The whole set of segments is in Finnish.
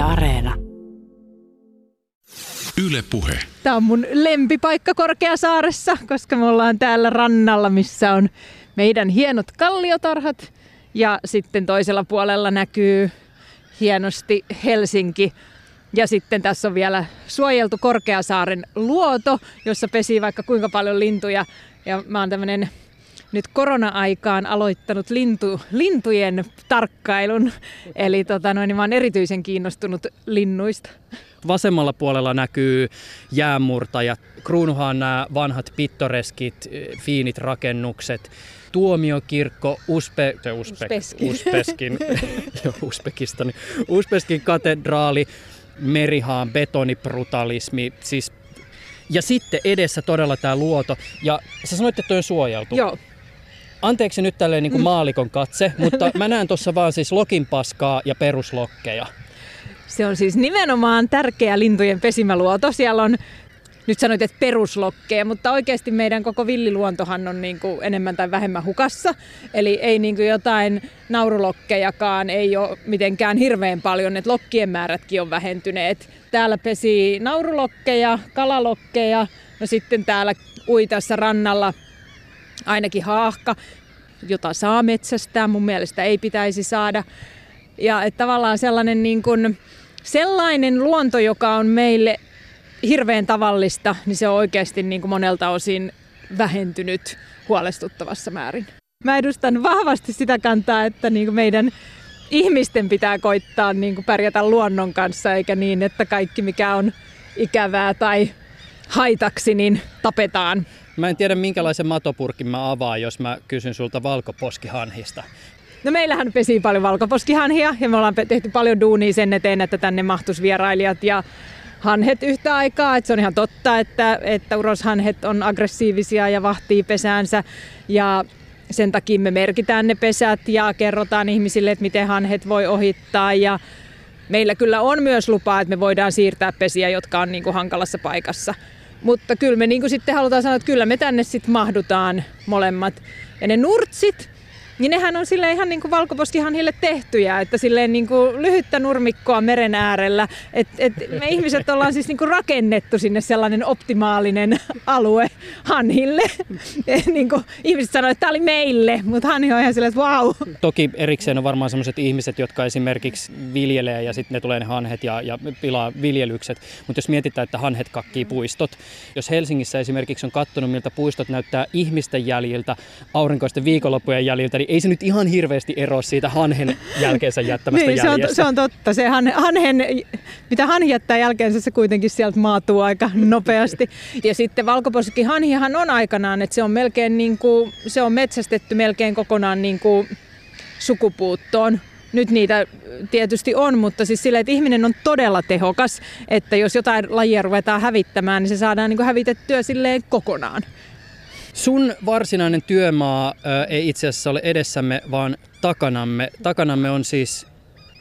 Yle Areena. Yle Puhe. Tämä on mun lempipaikka Korkeasaaressa, koska me ollaan täällä rannalla, missä on meidän hienot kalliotarhat. Ja sitten toisella puolella näkyy hienosti Helsinki. Ja sitten tässä on vielä suojeltu Korkeasaaren luoto, jossa pesii vaikka kuinka paljon lintuja. Ja mä oon tämmönen nyt korona-aikaan aloittanut lintu, lintujen tarkkailun. Eli tota noin, niin mä oon erityisen kiinnostunut linnuista. Vasemmalla puolella näkyy jäänmurtajat. Kruunuhan nämä vanhat pittoreskit, fiinit rakennukset. Tuomiokirkko, Uspe, se Uspe, Uspeskin. Uspeskin, jo, Uzbekistan, Uspeskin katedraali, Merihaan betonibrutalismi, siis ja sitten edessä todella tämä luoto. Ja sä sanoit, että toi on suojeltu. Joo, Anteeksi nyt tälleen niin kuin maalikon katse, mutta mä näen tuossa vaan siis lokinpaskaa ja peruslokkeja. se on siis nimenomaan tärkeä lintujen pesimäluoto. Siellä on, nyt sanoit, että peruslokkeja, mutta oikeasti meidän koko villiluontohan on niin kuin enemmän tai vähemmän hukassa. Eli ei niin kuin jotain naurulokkejakaan ei ole mitenkään hirveän paljon, että lokkien määrätkin on vähentyneet. Täällä pesi naurulokkeja, kalalokkeja, no sitten täällä ui tässä rannalla ainakin haahka, jota saa metsästää, mun mielestä ei pitäisi saada. Ja että tavallaan sellainen, niin kuin, sellainen luonto, joka on meille hirveän tavallista, niin se on oikeasti niin kuin monelta osin vähentynyt huolestuttavassa määrin. Mä edustan vahvasti sitä kantaa, että niin kuin meidän ihmisten pitää koittaa niin kuin pärjätä luonnon kanssa, eikä niin, että kaikki mikä on ikävää tai haitaksi, niin tapetaan. Mä en tiedä minkälaisen matopurkin mä avaan, jos mä kysyn sulta valkoposkihanhista. No meillähän pesii paljon valkoposkihanhia ja me ollaan tehty paljon duunia sen eteen, että tänne mahtuisi vierailijat ja hanhet yhtä aikaa. Et se on ihan totta, että, että uroshanhet on aggressiivisia ja vahtii pesäänsä ja sen takia me merkitään ne pesät ja kerrotaan ihmisille, että miten hanhet voi ohittaa ja meillä kyllä on myös lupaa, että me voidaan siirtää pesiä, jotka on niin kuin hankalassa paikassa. Mutta kyllä me niin kuin sitten halutaan sanoa, että kyllä me tänne sitten mahdutaan molemmat. Ja ne nurtsit, niin nehän on sille ihan niin kuin valkoposkihanhille tehtyjä, että silleen niin kuin lyhyttä nurmikkoa meren äärellä. Et, et me ihmiset ollaan siis niin kuin rakennettu sinne sellainen optimaalinen alue hanhille. Niin kuin ihmiset sanoivat, että tämä oli meille, mutta hanhi on ihan silleen, että vau. Toki erikseen on varmaan sellaiset ihmiset, jotka esimerkiksi viljelee ja sitten ne tulee ne hanhet ja, ja pilaa viljelykset. Mutta jos mietitään, että hanhet kakkii puistot, jos Helsingissä esimerkiksi on katsonut, miltä puistot näyttää ihmisten jäljiltä, aurinkoisten viikonloppujen jäljiltä, niin ei se nyt ihan hirveästi eroa siitä hanhen jälkeensä jättämästä Niin, se on, jäljestä. se on totta. Se han, hanhen, mitä hanhi jättää jälkeensä, se kuitenkin sieltä maatuu aika nopeasti. Ja sitten valkoposkihanhihan on aikanaan, että se on melkein niin kuin, se on metsästetty melkein kokonaan niin kuin sukupuuttoon. Nyt niitä tietysti on, mutta siis silleen, että ihminen on todella tehokas, että jos jotain lajia ruvetaan hävittämään, niin se saadaan niin kuin hävitettyä silleen kokonaan. Sun varsinainen työmaa ei itse asiassa ole edessämme, vaan takanamme. Takanamme on siis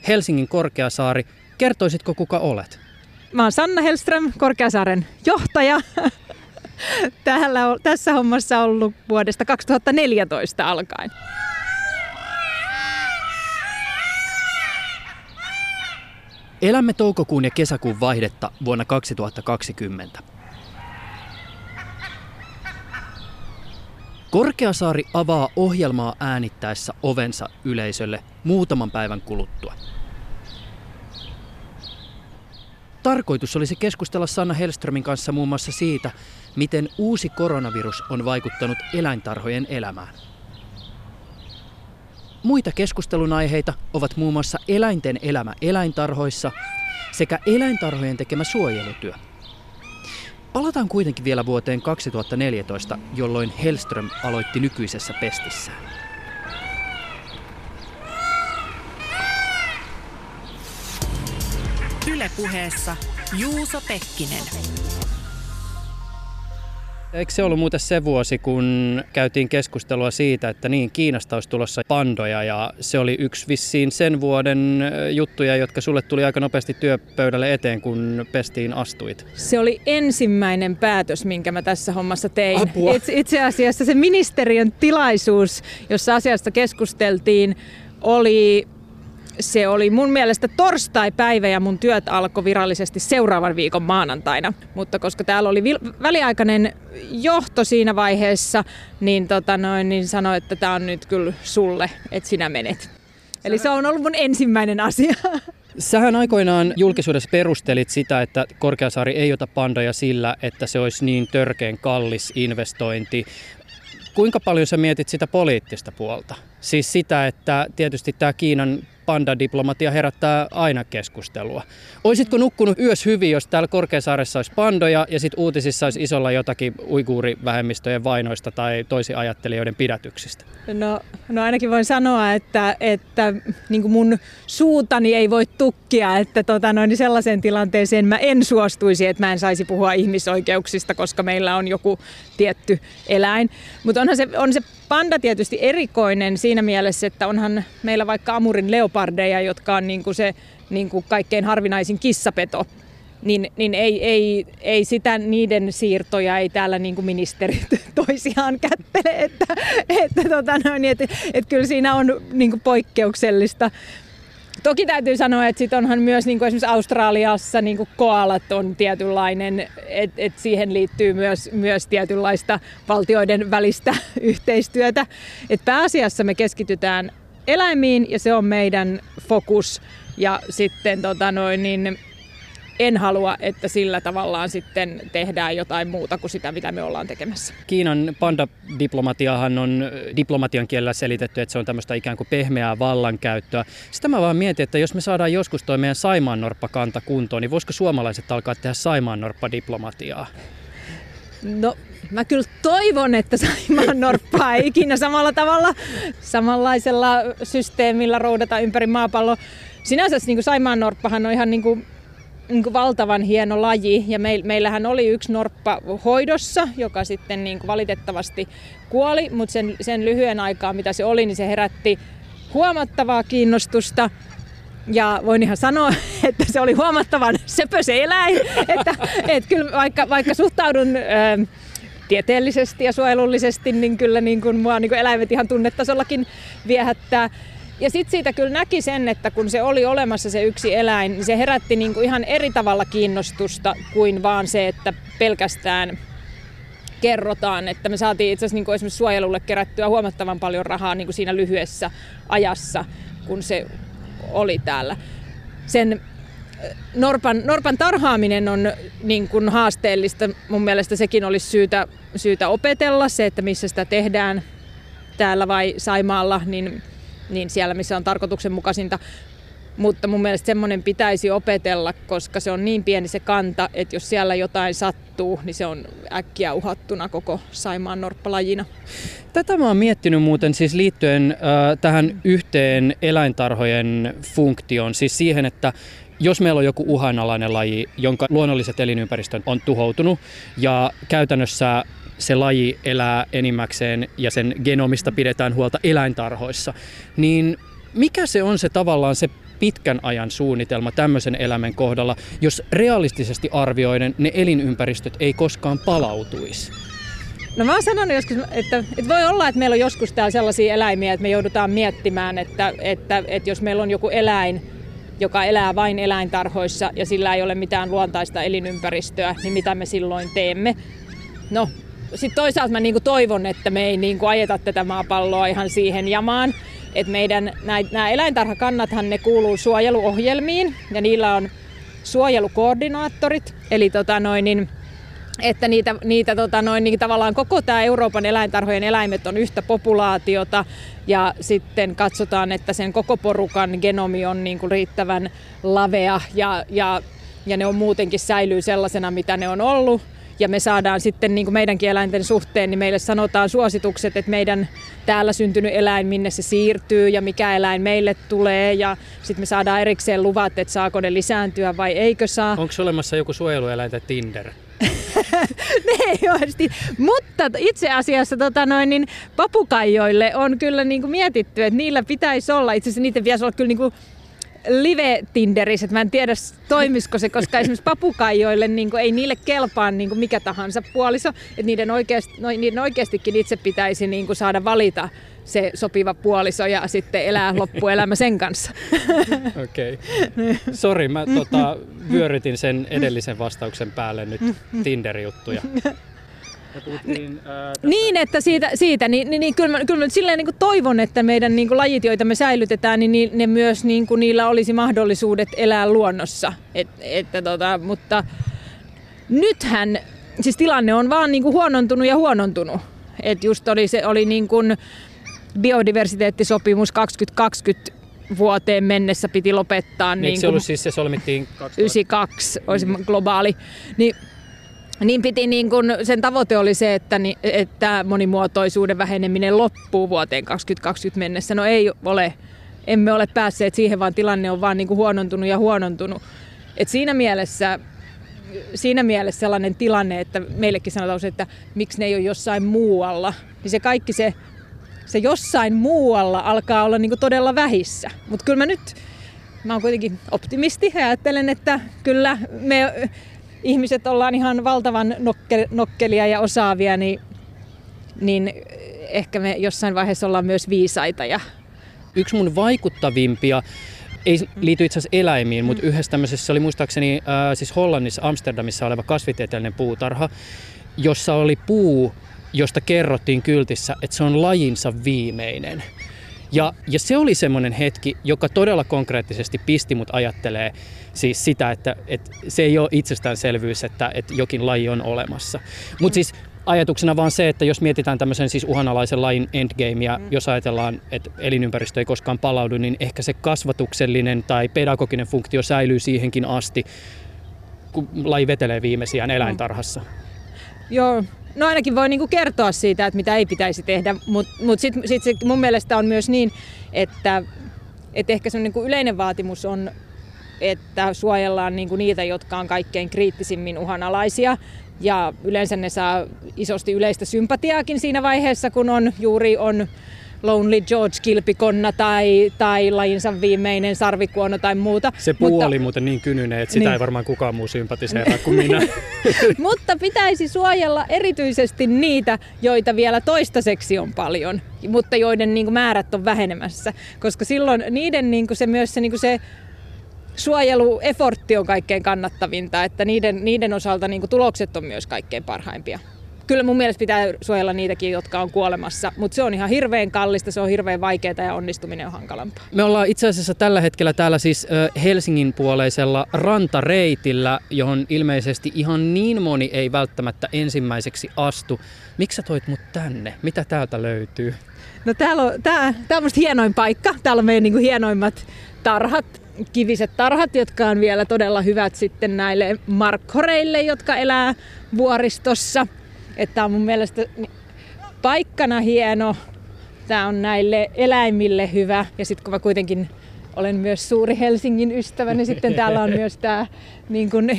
Helsingin Korkeasaari. Kertoisitko kuka olet? Mä oon Sanna Hellström, Korkeasaaren johtaja. Täällä on, tässä hommassa ollut vuodesta 2014 alkaen. Elämme toukokuun ja kesäkuun vaihdetta vuonna 2020. Korkeasaari avaa ohjelmaa äänittäessä ovensa yleisölle muutaman päivän kuluttua. Tarkoitus olisi keskustella Sanna Hellströmin kanssa muun muassa siitä, miten uusi koronavirus on vaikuttanut eläintarhojen elämään. Muita keskustelun aiheita ovat muun muassa eläinten elämä eläintarhoissa sekä eläintarhojen tekemä suojelutyö. Palataan kuitenkin vielä vuoteen 2014, jolloin Hellström aloitti nykyisessä pestissään. Ylepuheessa Juuso Pekkinen. Eikö se ollut muuten se vuosi, kun käytiin keskustelua siitä, että niin, Kiinasta olisi tulossa pandoja ja se oli yksi vissiin sen vuoden juttuja, jotka sulle tuli aika nopeasti työpöydälle eteen, kun pestiin astuit. Se oli ensimmäinen päätös, minkä mä tässä hommassa tein. Apua. Itse, itse asiassa se ministeriön tilaisuus, jossa asiasta keskusteltiin, oli se oli mun mielestä torstai-päivä ja mun työt alkoi virallisesti seuraavan viikon maanantaina. Mutta koska täällä oli väliaikainen johto siinä vaiheessa, niin, tota noin, niin sanoi, että tämä on nyt kyllä sulle, että sinä menet. Eli se on ollut mun ensimmäinen asia. Sähän aikoinaan julkisuudessa perustelit sitä, että Korkeasaari ei ota pandoja sillä, että se olisi niin törkeen kallis investointi. Kuinka paljon sä mietit sitä poliittista puolta? Siis sitä, että tietysti tämä Kiinan pandadiplomatia herättää aina keskustelua. Oisitko nukkunut yös hyvin, jos täällä Korkeasaaressa olisi pandoja ja sitten uutisissa olisi isolla jotakin uiguurivähemmistöjen vainoista tai toisiajattelijoiden pidätyksistä? No, no ainakin voin sanoa, että, että niin mun suutani ei voi tukkia, että tota noin, sellaiseen tilanteeseen mä en suostuisi, että mä en saisi puhua ihmisoikeuksista, koska meillä on joku tietty eläin. Mutta onhan se, on se panda tietysti erikoinen siinä mielessä, että onhan meillä vaikka Amurin leopardeja, jotka on niin kuin se niin kuin kaikkein harvinaisin kissapeto. Niin, niin ei, ei, ei sitä niiden siirtoja ei täällä niin kuin ministerit toisiaan kättele, että, että, tota noin, että, että kyllä siinä on niin kuin poikkeuksellista Toki täytyy sanoa, että sit onhan myös niin kuin esimerkiksi Australiassa niin kuin koalat on tietynlainen, että et siihen liittyy myös, myös tietynlaista valtioiden välistä yhteistyötä. Et pääasiassa me keskitytään eläimiin ja se on meidän fokus. Ja sitten tota noin, niin en halua, että sillä tavallaan sitten tehdään jotain muuta kuin sitä, mitä me ollaan tekemässä. Kiinan pandadiplomatiahan on diplomatian kielellä selitetty, että se on tämmöistä ikään kuin pehmeää vallankäyttöä. Sitä mä vaan mietin, että jos me saadaan joskus toi meidän saimaannorppakanta kuntoon, niin voisiko suomalaiset alkaa tehdä saimaannorppadiplomatiaa? No mä kyllä toivon, että Saimaan norppaa ei ikinä samalla tavalla, samanlaisella systeemillä roudata ympäri maapalloa. Sinänsä niin Saimaan norppahan on ihan niin niin kuin valtavan hieno laji ja me, meillähän oli yksi norppa hoidossa, joka sitten niin kuin valitettavasti kuoli, mutta sen, sen lyhyen aikaa mitä se oli, niin se herätti huomattavaa kiinnostusta ja voin ihan sanoa, että se oli huomattavan söpöse eläin, että, että kyllä vaikka, vaikka suhtaudun ö, tieteellisesti ja suojelullisesti, niin kyllä niin kuin mua niin kuin eläimet ihan tunnetasollakin viehättää. Ja sitten siitä kyllä näki sen, että kun se oli olemassa se yksi eläin, niin se herätti niin kuin ihan eri tavalla kiinnostusta kuin vaan se, että pelkästään kerrotaan, että me saatiin itse asiassa niin esimerkiksi suojelulle kerättyä huomattavan paljon rahaa niin kuin siinä lyhyessä ajassa, kun se oli täällä. Sen Norpan, Norpan tarhaaminen on niin kuin haasteellista. Mun mielestä sekin olisi syytä, syytä opetella, se, että missä sitä tehdään täällä vai Saimaalla, niin niin siellä missä on tarkoituksenmukaisinta. Mutta mun mielestä semmoinen pitäisi opetella, koska se on niin pieni se kanta, että jos siellä jotain sattuu, niin se on äkkiä uhattuna koko Saimaan norppalajina. Tätä mä oon miettinyt muuten siis liittyen äh, tähän yhteen eläintarhojen funktioon, siis siihen, että jos meillä on joku uhanalainen laji, jonka luonnolliset elinympäristöt on tuhoutunut ja käytännössä se laji elää enimmäkseen ja sen genomista pidetään huolta eläintarhoissa, niin mikä se on se tavallaan se pitkän ajan suunnitelma tämmöisen eläimen kohdalla, jos realistisesti arvioiden ne elinympäristöt ei koskaan palautuisi? No mä oon sanonut joskus, että, että voi olla, että meillä on joskus täällä sellaisia eläimiä, että me joudutaan miettimään, että, että, että jos meillä on joku eläin, joka elää vain eläintarhoissa ja sillä ei ole mitään luontaista elinympäristöä, niin mitä me silloin teemme? No, sitten toisaalta mä niinku toivon, että me ei niinku ajeta tätä maapalloa ihan siihen jamaan. Että meidän nämä eläintarhakannathan ne kuuluu suojeluohjelmiin ja niillä on suojelukoordinaattorit. Eli tota noin, niin, että niitä, niitä tota noin, niin tavallaan koko tämä Euroopan eläintarhojen eläimet on yhtä populaatiota ja sitten katsotaan, että sen koko porukan genomi on niin kuin riittävän lavea ja, ja, ja ne on muutenkin säilyy sellaisena, mitä ne on ollut ja me saadaan sitten niin kuin meidänkin eläinten suhteen, niin meille sanotaan suositukset, että meidän täällä syntynyt eläin, minne se siirtyy ja mikä eläin meille tulee ja sitten me saadaan erikseen luvat, että saako ne lisääntyä vai eikö saa. Onko olemassa joku suojelueläinten Tinder? ne ei oikeasti. Mutta itse asiassa tota noin, niin papukaijoille on kyllä niin kuin mietitty, että niillä pitäisi olla, itse asiassa niiden pitäisi olla kyllä niin kuin live-tinderissä, että mä en tiedä toimisiko se, koska esimerkiksi papukaijoille niin kuin, ei niille kelpaa niin kuin mikä tahansa puoliso, että niiden, oikeasti, no, niiden oikeastikin itse pitäisi niin kuin saada valita se sopiva puoliso ja sitten elää loppuelämä sen kanssa. Okei. Okay. Sori, mä tota, vyörytin sen edellisen vastauksen päälle nyt Tinder-juttuja. Puhuttiin, ää, niin, että siitä, siitä niin, niin, niin kyllä, mä, kyllä mä silleen niin kuin toivon, että meidän niin kuin lajit, joita me säilytetään, niin, niin ne myös niin kuin, niillä olisi mahdollisuudet elää luonnossa. Et, että, tota, mutta nythän siis tilanne on vaan niin kuin huonontunut ja huonontunut. Et just oli, se oli niin kuin biodiversiteettisopimus 2020 vuoteen mennessä piti lopettaa. Niin, niin se ollut siis se solmittiin 92, olisi globaali. Niin niin piti niin kun, sen tavoite oli se, että, että monimuotoisuuden väheneminen loppuu vuoteen 2020 mennessä. No ei ole, emme ole päässeet siihen, vaan tilanne on vaan niin huonontunut ja huonontunut. Et siinä mielessä siinä mielessä sellainen tilanne, että meillekin sanotaan, että miksi ne ei ole jossain muualla, niin se kaikki se, se jossain muualla alkaa olla niin todella vähissä. Mutta kyllä mä nyt, mä oon kuitenkin optimisti ja ajattelen, että kyllä me ihmiset ollaan ihan valtavan nokke, nokkelia ja osaavia, niin, niin ehkä me jossain vaiheessa ollaan myös viisaita. Ja... Yksi mun vaikuttavimpia ei liity itse asiassa eläimiin, mutta mm. yhdessä tämmöisessä oli muistaakseni äh, siis Hollannissa Amsterdamissa oleva kasvitieteellinen puutarha, jossa oli puu, josta kerrottiin kyltissä, että se on lajinsa viimeinen. Ja, ja se oli semmoinen hetki, joka todella konkreettisesti pisti mut ajattelee siis sitä, että, että se ei ole itsestäänselvyys, että, että jokin laji on olemassa. Mutta siis ajatuksena vaan se, että jos mietitään tämmöisen siis uhanalaisen lajin endgamea, mm. jos ajatellaan, että elinympäristö ei koskaan palaudu, niin ehkä se kasvatuksellinen tai pedagoginen funktio säilyy siihenkin asti, kun laji vetelee viimeisiään eläintarhassa. Mm. Joo, no ainakin voi niinku kertoa siitä, että mitä ei pitäisi tehdä, mutta mut sitten sit sit mun mielestä on myös niin, että et ehkä se niinku yleinen vaatimus on, että suojellaan niinku niitä, jotka on kaikkein kriittisimmin uhanalaisia. Ja yleensä ne saa isosti yleistä sympatiaakin siinä vaiheessa, kun on juuri on Lonely George kilpikonna tai, tai lajinsa viimeinen sarvikuono tai muuta. Se puu mutta, oli muuten niin kynyinen, että sitä niin. ei varmaan kukaan muu sympatiseera kuin minä. mutta pitäisi suojella erityisesti niitä, joita vielä toistaiseksi on paljon, mutta joiden niin kuin, määrät on vähenemässä. Koska silloin niiden niin kuin, se myös se, niin kuin se suojeluefortti on kaikkein kannattavinta, että niiden, niiden osalta niin kuin, tulokset on myös kaikkein parhaimpia kyllä mun mielestä pitää suojella niitäkin, jotka on kuolemassa, mutta se on ihan hirveän kallista, se on hirveän vaikeaa ja onnistuminen on hankalampaa. Me ollaan itse asiassa tällä hetkellä täällä siis Helsingin puoleisella rantareitillä, johon ilmeisesti ihan niin moni ei välttämättä ensimmäiseksi astu. Miksi sä toit mut tänne? Mitä täältä löytyy? No täällä on, tää, tää on musta hienoin paikka. Täällä on meidän niinku hienoimmat tarhat, kiviset tarhat, jotka on vielä todella hyvät sitten näille markkoreille, jotka elää vuoristossa. Että on mun mielestä paikkana hieno, tämä on näille eläimille hyvä ja sitten kun mä kuitenkin olen myös suuri Helsingin ystävä, niin sitten täällä on myös tämä niin kuin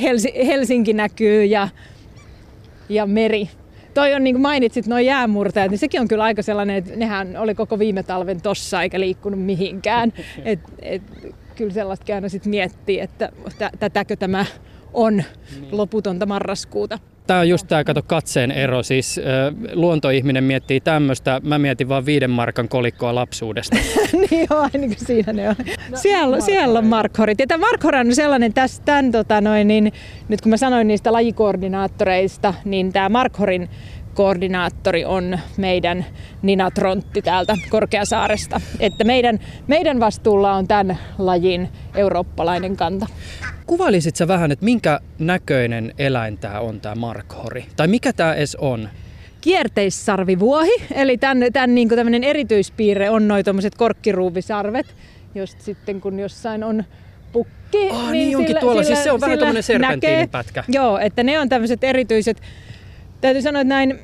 Helsinki näkyy ja, ja meri. Toi on niin kuin mainitsit, nuo jäämurtajat, niin sekin on kyllä aika sellainen, että nehän oli koko viime talven tossa eikä liikkunut mihinkään. Et, et, kyllä sellaista aina sitten miettii, että tätäkö tämä on niin. loputonta marraskuuta. Tämä on just tämä, kato katseen ero. Siis äh, luontoihminen miettii tämmöistä, mä mietin vaan viiden markan kolikkoa lapsuudesta. niin on, ainakin siinä ne on. No, siellä, siellä on markhorit. Ja tämä markhor on sellainen, tässä, tämän, tota, noin, niin, nyt kun mä sanoin niistä lajikoordinaattoreista, niin tämä markhorin koordinaattori on meidän Nina Trontti täältä Korkeasaaresta. Että meidän, meidän vastuulla on tämän lajin eurooppalainen kanta. Kuvailisit sä vähän, että minkä näköinen eläin tämä on tämä markhori? Tai mikä tämä edes on? Kierteissarvivuohi, eli tämän, tämän niin tämmöinen erityispiirre on noin tuommoiset korkkiruuvisarvet, just sitten kun jossain on pukki. Oh, niin, niin sillä, tuolla, sillä, siis se on vähän tämmöinen serpentiinipätkä. Joo, että ne on tämmöiset erityiset täytyy sanoa, että näin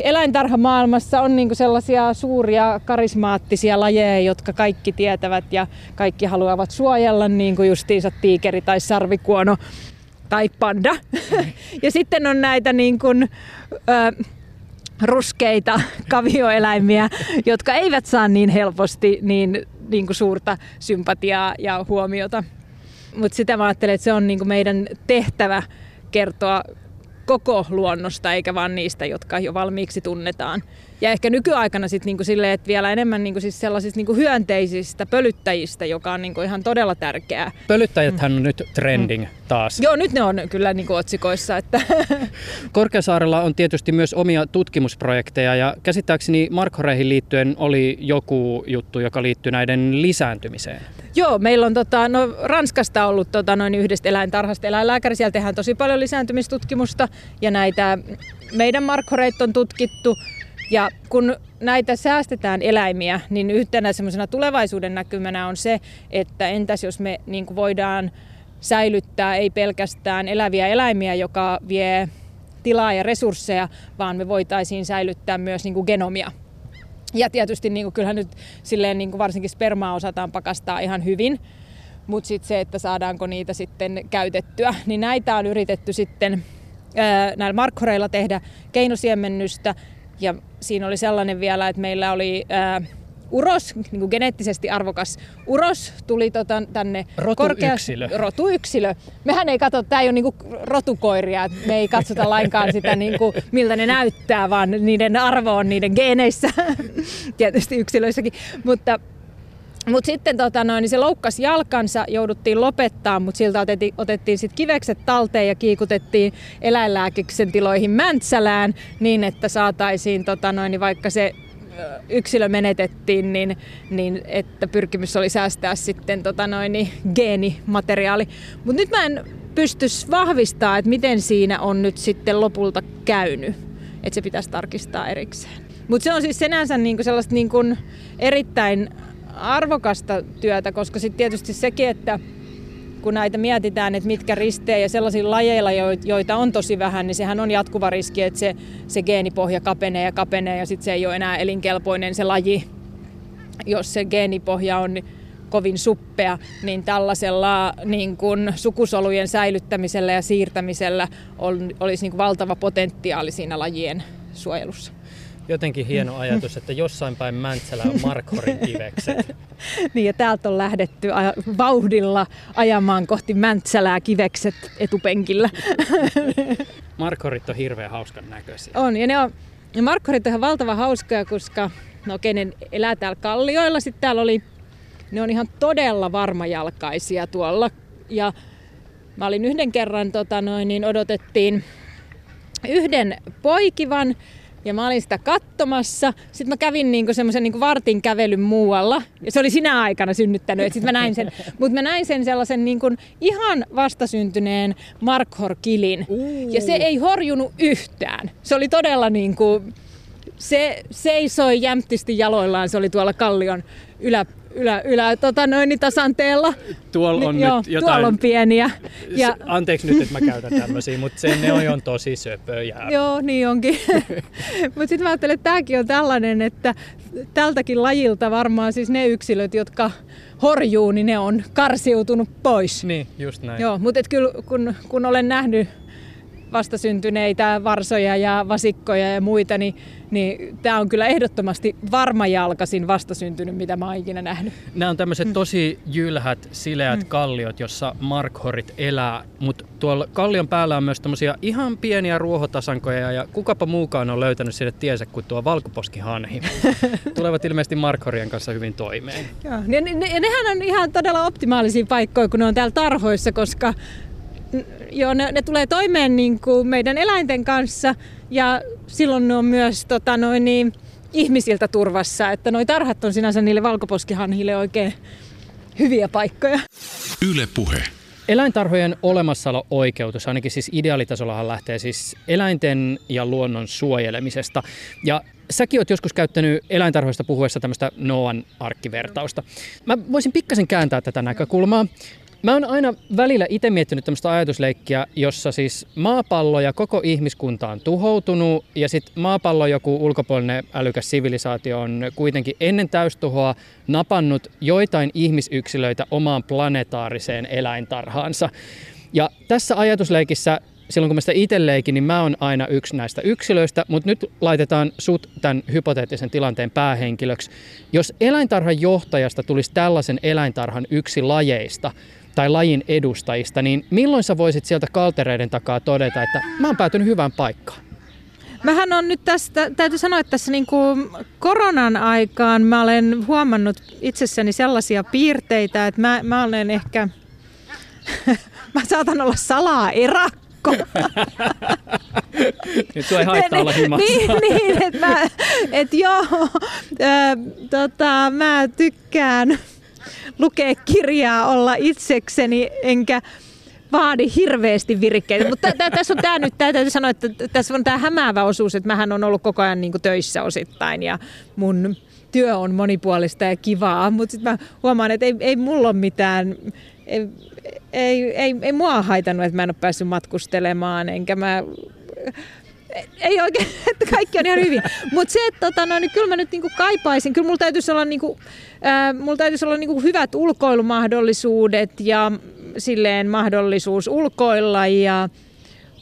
eläintarhamaailmassa on niinku sellaisia suuria karismaattisia lajeja, jotka kaikki tietävät ja kaikki haluavat suojella, niin kuin justiinsa tiikeri tai sarvikuono tai panda. ja sitten on näitä niin kuin, ö, ruskeita kavioeläimiä, jotka eivät saa niin helposti niin niin kuin suurta sympatiaa ja huomiota. Mutta sitä mä ajattelen, että se on niin kuin meidän tehtävä kertoa koko luonnosta, eikä vaan niistä, jotka jo valmiiksi tunnetaan. Ja ehkä nykyaikana sitten niinku silleen, että vielä enemmän niinku siis sellaisista niinku hyönteisistä pölyttäjistä, joka on niinku ihan todella tärkeää. Pölyttäjäthän on nyt trending taas. Joo, nyt ne on kyllä niinku otsikoissa. Että Korkeasaarella on tietysti myös omia tutkimusprojekteja ja käsittääkseni markhoreihin liittyen oli joku juttu, joka liittyy näiden lisääntymiseen. Joo, meillä on tota, no, Ranskasta ollut tota, noin yhdestä eläintarhasta eläinlääkäri. Siellä tehdään tosi paljon lisääntymistutkimusta ja näitä meidän markhoreita on tutkittu. Ja kun näitä säästetään eläimiä, niin yhtenä semmoisena tulevaisuuden näkymänä on se, että entäs jos me niin kuin voidaan säilyttää ei pelkästään eläviä eläimiä, joka vie tilaa ja resursseja, vaan me voitaisiin säilyttää myös niin kuin genomia. Ja tietysti niin kuin, kyllähän nyt silleen, niin kuin varsinkin spermaa osataan pakastaa ihan hyvin, mutta sitten se, että saadaanko niitä sitten käytettyä, niin näitä on yritetty sitten näillä markkoreilla tehdä keinosiemennystä ja siinä oli sellainen vielä, että meillä oli ää, uros, niin kuin geneettisesti arvokas uros, tuli tota, tänne Rotuyksilö. Korkea, rotuyksilö. Mehän ei katso, tämä ei ole niin kuin rotukoiria, että me ei katsota lainkaan sitä, niin kuin, miltä ne näyttää, vaan niiden arvo on niiden geeneissä, tietysti yksilöissäkin. Mutta mutta sitten tota noin, niin se loukkasi jalkansa, jouduttiin lopettaa, mutta siltä otettiin, otettiin sit kivekset talteen ja kiikutettiin eläinlääkiksen tiloihin Mäntsälään niin, että saataisiin tota noin, niin vaikka se yksilö menetettiin, niin, niin että pyrkimys oli säästää sitten tota noin, niin geenimateriaali. Mutta nyt mä en pysty vahvistaa, että miten siinä on nyt sitten lopulta käynyt. Että se pitäisi tarkistaa erikseen. Mutta se on siis sinänsä niinku sellaista niinku erittäin arvokasta työtä, koska sitten tietysti sekin, että kun näitä mietitään, että mitkä risteä ja sellaisilla lajeilla, joita on tosi vähän, niin sehän on jatkuva riski, että se, se geenipohja kapenee ja kapenee ja sitten se ei ole enää elinkelpoinen se laji. Jos se geenipohja on kovin suppea, niin tällaisella niin kun sukusolujen säilyttämisellä ja siirtämisellä on, olisi niin valtava potentiaali siinä lajien suojelussa jotenkin hieno ajatus, että jossain päin Mäntsälä on Markhorin kivekset. niin ja täältä on lähdetty vauhdilla ajamaan kohti Mäntsälää kivekset etupenkillä. Markhorit on hirveän hauskan näköisiä. On ja ne on, ja Markhorit on ihan valtava hauskoja, koska no okei, ne elää täällä kallioilla. Sitten täällä oli, ne on ihan todella varmajalkaisia tuolla. Ja mä olin yhden kerran, tota noin, niin odotettiin yhden poikivan ja mä olin sitä katsomassa. Sitten mä kävin niinku semmoisen niinku vartin kävelyn muualla. Ja se oli sinä aikana synnyttänyt. Sitten mä näin sen. Mutta mä näin sen sellaisen niinku ihan vastasyntyneen Markhor-kilin. Ja se ei horjunut yhtään. Se oli todella niinku... Se seisoi jämptisti jaloillaan. Se oli tuolla kallion ylä, ylä, ylä tota noin, niin tasanteella. Tuolla on niin, nyt joo, jotain... Tuolla on pieniä. Ja... Anteeksi nyt, että mä käytän tämmöisiä, mutta se ne on, on tosi söpöjä. joo, niin onkin. mutta sitten mä ajattelen, että tämäkin on tällainen, että tältäkin lajilta varmaan siis ne yksilöt, jotka horjuu, niin ne on karsiutunut pois. Niin, just näin. Joo, mutta kyllä kun, kun olen nähnyt vastasyntyneitä varsoja ja vasikkoja ja muita, niin, niin tämä on kyllä ehdottomasti varmajalkaisin vastasyntynyt, mitä mä oon ikinä nähnyt. Nämä on tämmöiset mm. tosi jylhät, sileät mm. kalliot, jossa markhorit elää, mutta tuolla kallion päällä on myös tämmöisiä ihan pieniä ruohotasankoja ja kukapa muukaan on löytänyt sinne tiensä kuin tuo valkoposkihanhi. Tulevat ilmeisesti markhorien kanssa hyvin toimeen. Joo, ja, ne, ja nehän on ihan todella optimaalisia paikkoja, kun ne on täällä tarhoissa, koska joo, ne, ne tulee toimeen niin kuin meidän eläinten kanssa ja silloin ne on myös tota, noin, niin, ihmisiltä turvassa. Että noi tarhat on sinänsä niille valkoposkihanhille oikein hyviä paikkoja. Yle puhe. Eläintarhojen olemassaolo-oikeutus, ainakin siis ideaalitasollahan lähtee siis eläinten ja luonnon suojelemisesta. Ja säkin oot joskus käyttänyt eläintarhoista puhuessa tämmöistä Noan arkkivertausta. Mä voisin pikkasen kääntää tätä näkökulmaa. Mä oon aina välillä itse miettinyt tämmöistä ajatusleikkiä, jossa siis maapallo ja koko ihmiskunta on tuhoutunut ja sitten maapallo joku ulkopuolinen älykäs sivilisaatio on kuitenkin ennen täystuhoa napannut joitain ihmisyksilöitä omaan planetaariseen eläintarhaansa. Ja tässä ajatusleikissä silloin kun mä sitä itse leikin, niin mä oon aina yksi näistä yksilöistä, mutta nyt laitetaan sut tämän hypoteettisen tilanteen päähenkilöksi. Jos eläintarhan johtajasta tulisi tällaisen eläintarhan yksi lajeista, tai lajin edustajista, niin milloin sä voisit sieltä kaltereiden takaa todeta, että mä oon päätynyt hyvään paikkaan? Mähän on nyt tästä, täytyy sanoa, että tässä niin kuin koronan aikaan mä olen huomannut itsessäni sellaisia piirteitä, että mä, mä olen ehkä, mä saatan olla salaa erakko. Nyt sulla ei haittaa olla himassa. Niin, niin että mä, et joo, äh, tota, mä tykkään lukea kirjaa, olla itsekseni, enkä vaadi hirveästi virikkeitä. Mutta tässä on tämä nyt, tää täytyy sanoa, että tässä on tämä hämäävä osuus, että mähän on ollut koko ajan niin töissä osittain ja mun työ on monipuolista ja kivaa, mutta sitten mä huomaan, että ei, ei mulla ole mitään, ei, ei, ei, ei mua haitannut, että mä en ole päässyt matkustelemaan, enkä mä ei oikein, että kaikki on ihan hyvin. Mutta se, että tota, no, niin kyllä mä nyt niinku kaipaisin, kyllä mulla täytyisi olla, niinku, äh, mulla täytyisi olla niinku hyvät ulkoilumahdollisuudet ja silleen mahdollisuus ulkoilla ja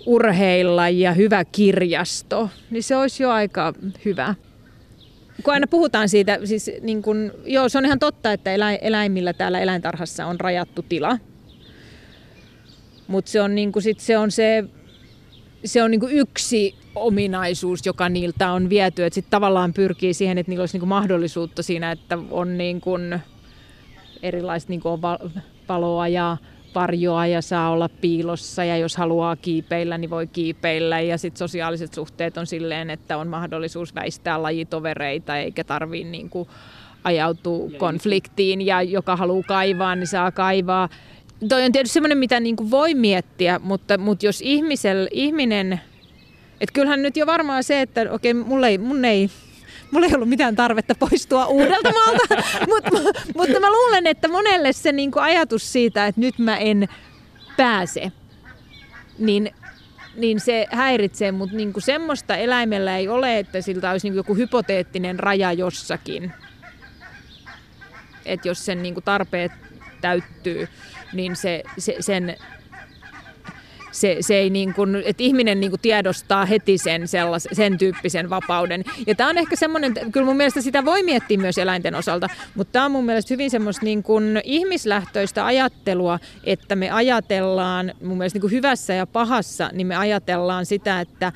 urheilla ja hyvä kirjasto, niin se olisi jo aika hyvä. Kun aina puhutaan siitä, siis niin kun, joo, se on ihan totta, että eläimillä täällä eläintarhassa on rajattu tila. Mutta se on, niin sit se, on se, se on niin yksi ominaisuus, joka niiltä on viety. Että sitten tavallaan pyrkii siihen, että niillä olisi niin mahdollisuutta siinä, että on niin kun erilaista niin on valoa ja varjoa ja saa olla piilossa ja jos haluaa kiipeillä, niin voi kiipeillä. Ja sitten sosiaaliset suhteet on silleen, että on mahdollisuus väistää lajitovereita eikä tarvii niin kuin ajautua konfliktiin ja joka haluaa kaivaa, niin saa kaivaa. Toi on tietysti semmoinen, mitä niin kuin voi miettiä, mutta, mutta jos ihmisel, ihminen, että kyllähän nyt jo varmaan se, että okei, mulle ei, mun ei mulla ei ollut mitään tarvetta poistua uudelta maalta, mutta, mutta mä luulen, että monelle se niin kuin ajatus siitä, että nyt mä en pääse, niin niin se häiritsee, mutta niin kuin semmoista eläimellä ei ole, että siltä olisi niin joku hypoteettinen raja jossakin. Että jos sen niin kuin tarpeet täyttyy, niin se, se, sen se, se ei niin kuin, että ihminen niin kuin tiedostaa heti sen, sellais, sen tyyppisen vapauden. Ja tämä on ehkä semmoinen, kyllä mun mielestä sitä voi miettiä myös eläinten osalta, mutta tämä on mun mielestä hyvin semmoista niin kuin ihmislähtöistä ajattelua, että me ajatellaan mun mielestä niin kuin hyvässä ja pahassa, niin me ajatellaan sitä, että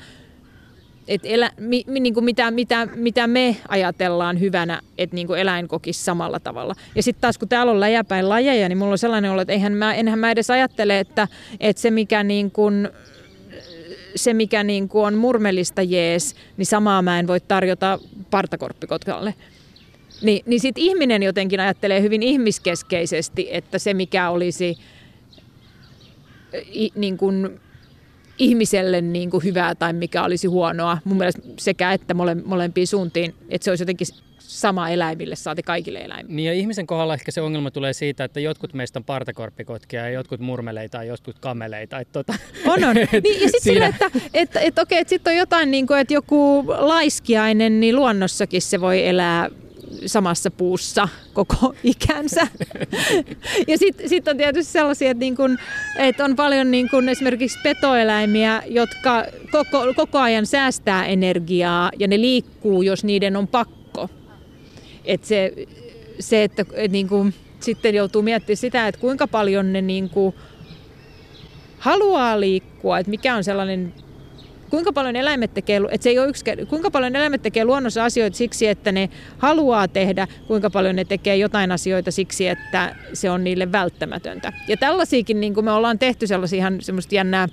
et elä, mi, niin kuin mitä, mitä, mitä me ajatellaan hyvänä, että niin eläin kokisi samalla tavalla. Ja sitten taas kun täällä on läjäpäin lajeja, niin mulla on sellainen olo, että eihän mä, enhän mä edes ajattele, että, että se mikä niin kuin, se, mikä niin kuin on murmelista jees, niin samaa mä en voi tarjota partakorppikotkalle. Ni, niin sitten ihminen jotenkin ajattelee hyvin ihmiskeskeisesti, että se mikä olisi niin kuin ihmiselle niin kuin hyvää tai mikä olisi huonoa. Mun mielestä sekä että mole, molempiin suuntiin, että se olisi jotenkin sama eläimille, saati kaikille eläimille. Niin ja ihmisen kohdalla ehkä se ongelma tulee siitä, että jotkut meistä on partakorppikotkia ja jotkut murmeleita ja jotkut kameleita. Että tota, on, on. Niin, ja sitten siinä... että, että, että, okei, että sitten on jotain, niin kuin, että joku laiskiainen, niin luonnossakin se voi elää samassa puussa koko ikänsä. ja sitten sit on tietysti sellaisia, että, niin kun, että on paljon niin kun esimerkiksi petoeläimiä, jotka koko, koko ajan säästää energiaa ja ne liikkuu, jos niiden on pakko. Et se, se, että et niin kun, sitten joutuu miettimään sitä, että kuinka paljon ne niin kun, haluaa liikkua, että mikä on sellainen kuinka paljon eläimet tekee, että se ei ole yksi, kuinka paljon eläimet tekee luonnossa asioita siksi, että ne haluaa tehdä, kuinka paljon ne tekee jotain asioita siksi, että se on niille välttämätöntä. Ja tällaisiakin, niin kuin me ollaan tehty sellaisia ihan semmoista jännää